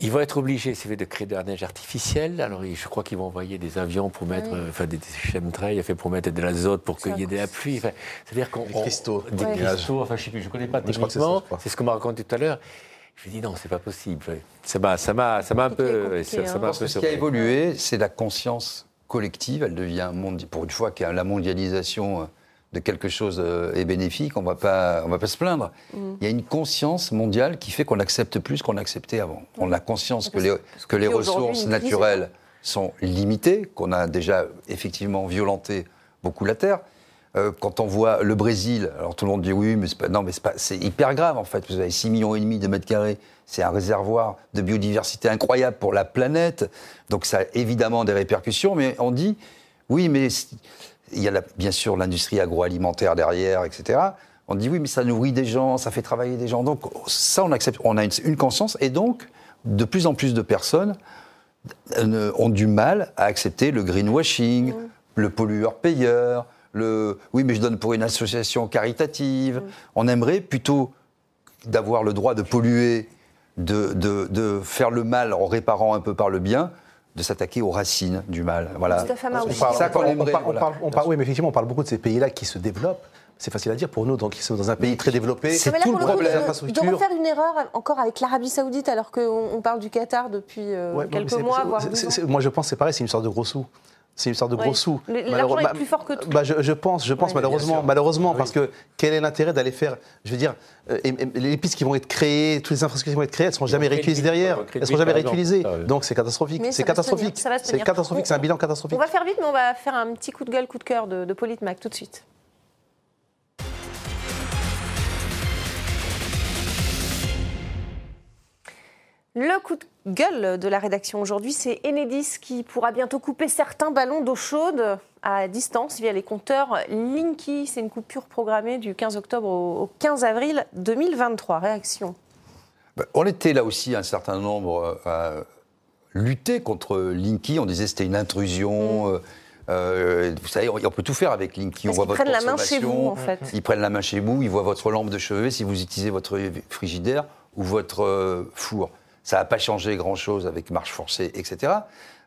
ils vont être obligés, vous voulez, de créer de la neige artificielle. Alors, je crois qu'ils vont envoyer des avions pour mettre, euh, enfin, des, chemtrails, fait pour mettre de l'azote pour qu'il y ait de la pluie. Enfin, C'est-à-dire qu'on Des cristaux. des Ouais. cristaux. Enfin, je sais plus, je connais pas c'est ça, techniquement. C'est ce qu'on m'a raconté tout à l'heure. Je me dis non, c'est pas possible. Ça m'a, ça m'a, ça m'a un peu, ça- ça hein. ce qui a évolué, c'est la conscience collective. Elle devient, mondi- pour une fois que la mondialisation euh, de quelque chose euh, est bénéfique, on ne va pas se plaindre. Mm. Il y a une conscience mondiale qui fait qu'on accepte plus qu'on acceptait avant. On a conscience que les, que ressources naturelles sont limitées, qu'on a déjà effectivement violenté beaucoup la Terre. Euh, quand on voit le Brésil, alors tout le monde dit oui, mais c'est pas, non, mais c'est pas, c'est hyper grave en fait. Vous avez 6 millions et demi de mètres carrés, c'est un réservoir de biodiversité incroyable pour la planète. Donc ça a évidemment des répercussions, mais on dit oui, mais il y a la- bien sûr l'industrie agroalimentaire derrière, etc. On dit oui, mais ça nourrit des gens, ça fait travailler des gens. Donc ça, on accepte, on a une, une conscience, et donc de plus en plus de personnes euh, ont du mal à accepter le greenwashing, le pollueur-payeur, le oui, mais je donne pour une association caritative. On aimerait plutôt d'avoir le droit de polluer, de, de- de faire le mal en réparant un peu par le bien, de s'attaquer aux racines du mal. Voilà. Ça qu'on on parle- on voilà. parle- on parle- oui, mais effectivement, on parle beaucoup de ces pays-là qui se développent. C'est facile à dire pour nous, donc ils sont dans un pays très développé. C'est tout le problème. de-. De refaire une erreur encore avec l'Arabie Saoudite, alors qu'on on parle du Qatar depuis euh, Ouais, quelques mois, voire c'est- 12 ans. c'est- Moi, je pense que c'est pareil, c'est une histoire de gros sous. C'est une histoire de gros sous. Le- l'argent est bah- plus fort que tout. bah, je, je pense, je pense malheureusement, malheureusement, oui. parce que quel est l'intérêt d'aller faire, je veux dire, euh, et- et les pistes qui vont être créées, toutes les infrastructures qui vont être créées, elles ne seront jamais réutilisées derrière. Elles ne seront jamais réutilisées. Ah, oui. Donc c'est catastrophique. C'est catastrophique. ça va se C'est catastrophique. C'est un bilan catastrophique. On va faire vite, mais on va faire un petit coup de gueule, coup de cœur de, de Politmac tout de suite. Le coup de gueule de la rédaction aujourd'hui, c'est Enedis qui pourra bientôt couper certains ballons d'eau chaude à distance via les compteurs Linky. C'est une coupure programmée du 15 octobre au au 15 avril 2023. Réaction Ben, On était là aussi un certain nombre euh, à lutter contre Linky. On disait que c'était une intrusion. euh, euh, vous savez, on, peut tout faire avec Linky. Mm. On voit votre prennent la main chez vous, en fait. Ils prennent la main chez vous, ils voient votre lampe de chevet si vous utilisez votre frigidaire ou votre four. Ça n'a pas changé grand-chose avec marche forcée, etc.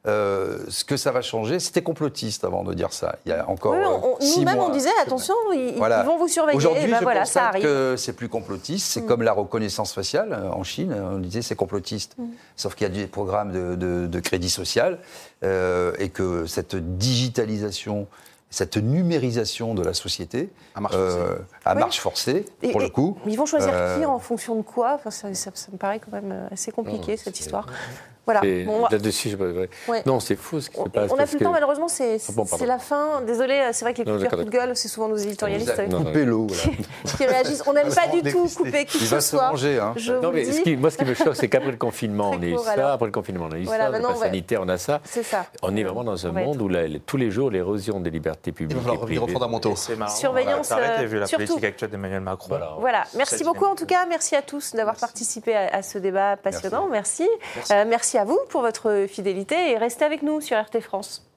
Euh, ce que ça va changer, c'était complotiste avant de dire ça. Il y a encore Oui, euh, Nous-mêmes, on disait attention, ils, Voilà. ils vont vous surveiller. Aujourd'hui, Et ben voilà, ça arrive. que c'est plus complotiste. C'est Mm. comme la reconnaissance faciale euh, en Chine. On disait c'est complotiste. Mm. Sauf qu'il y a des programmes de, de- de crédit social euh, et que cette digitalisation, cette numérisation de la société À marche euh, forcée. à Oui. marche forcée, Et- pour et le coup. Ils vont choisir Euh, qui en fonction de quoi? Enfin, ça, ça- ça me paraît quand même euh, assez compliqué, Non, cette histoire. Voilà. Bon, on va- Là-dessus, je sais pas, ouais. Non, c'est fou ce qui on se passe. on n'a plus le temps, malheureusement, c'est Ah bon, c'est la fin. Désolé, c'est vrai que les Non, d'accord, coups de gueule, c'est souvent nos éditorialistes coupé l'eau. qui réagissent. On n'aime pas du tout couper qui que Il ce va se soit. manger. Hein. Je Non, vous mais dis, ce qui, moi, ce qui me choque, c'est qu'après le confinement, on a eu ça. Après le confinement, on a eu ça. Le pass va- sanitaire, on a ça. c'est ça. On est vraiment dans un va monde où tous les jours, l'érosion des libertés Il publiques va falloir et revenir aux fondamentaux. Et C'est marrant. Surveillance, euh, vu la surtout. politique actuelle d'Emmanuel Macron. Voilà. Merci beaucoup en tout cas, merci à tous d'avoir participé à, ce débat passionnant, merci. Euh, merci à vous pour votre fidélité et restez avec nous sur RT France.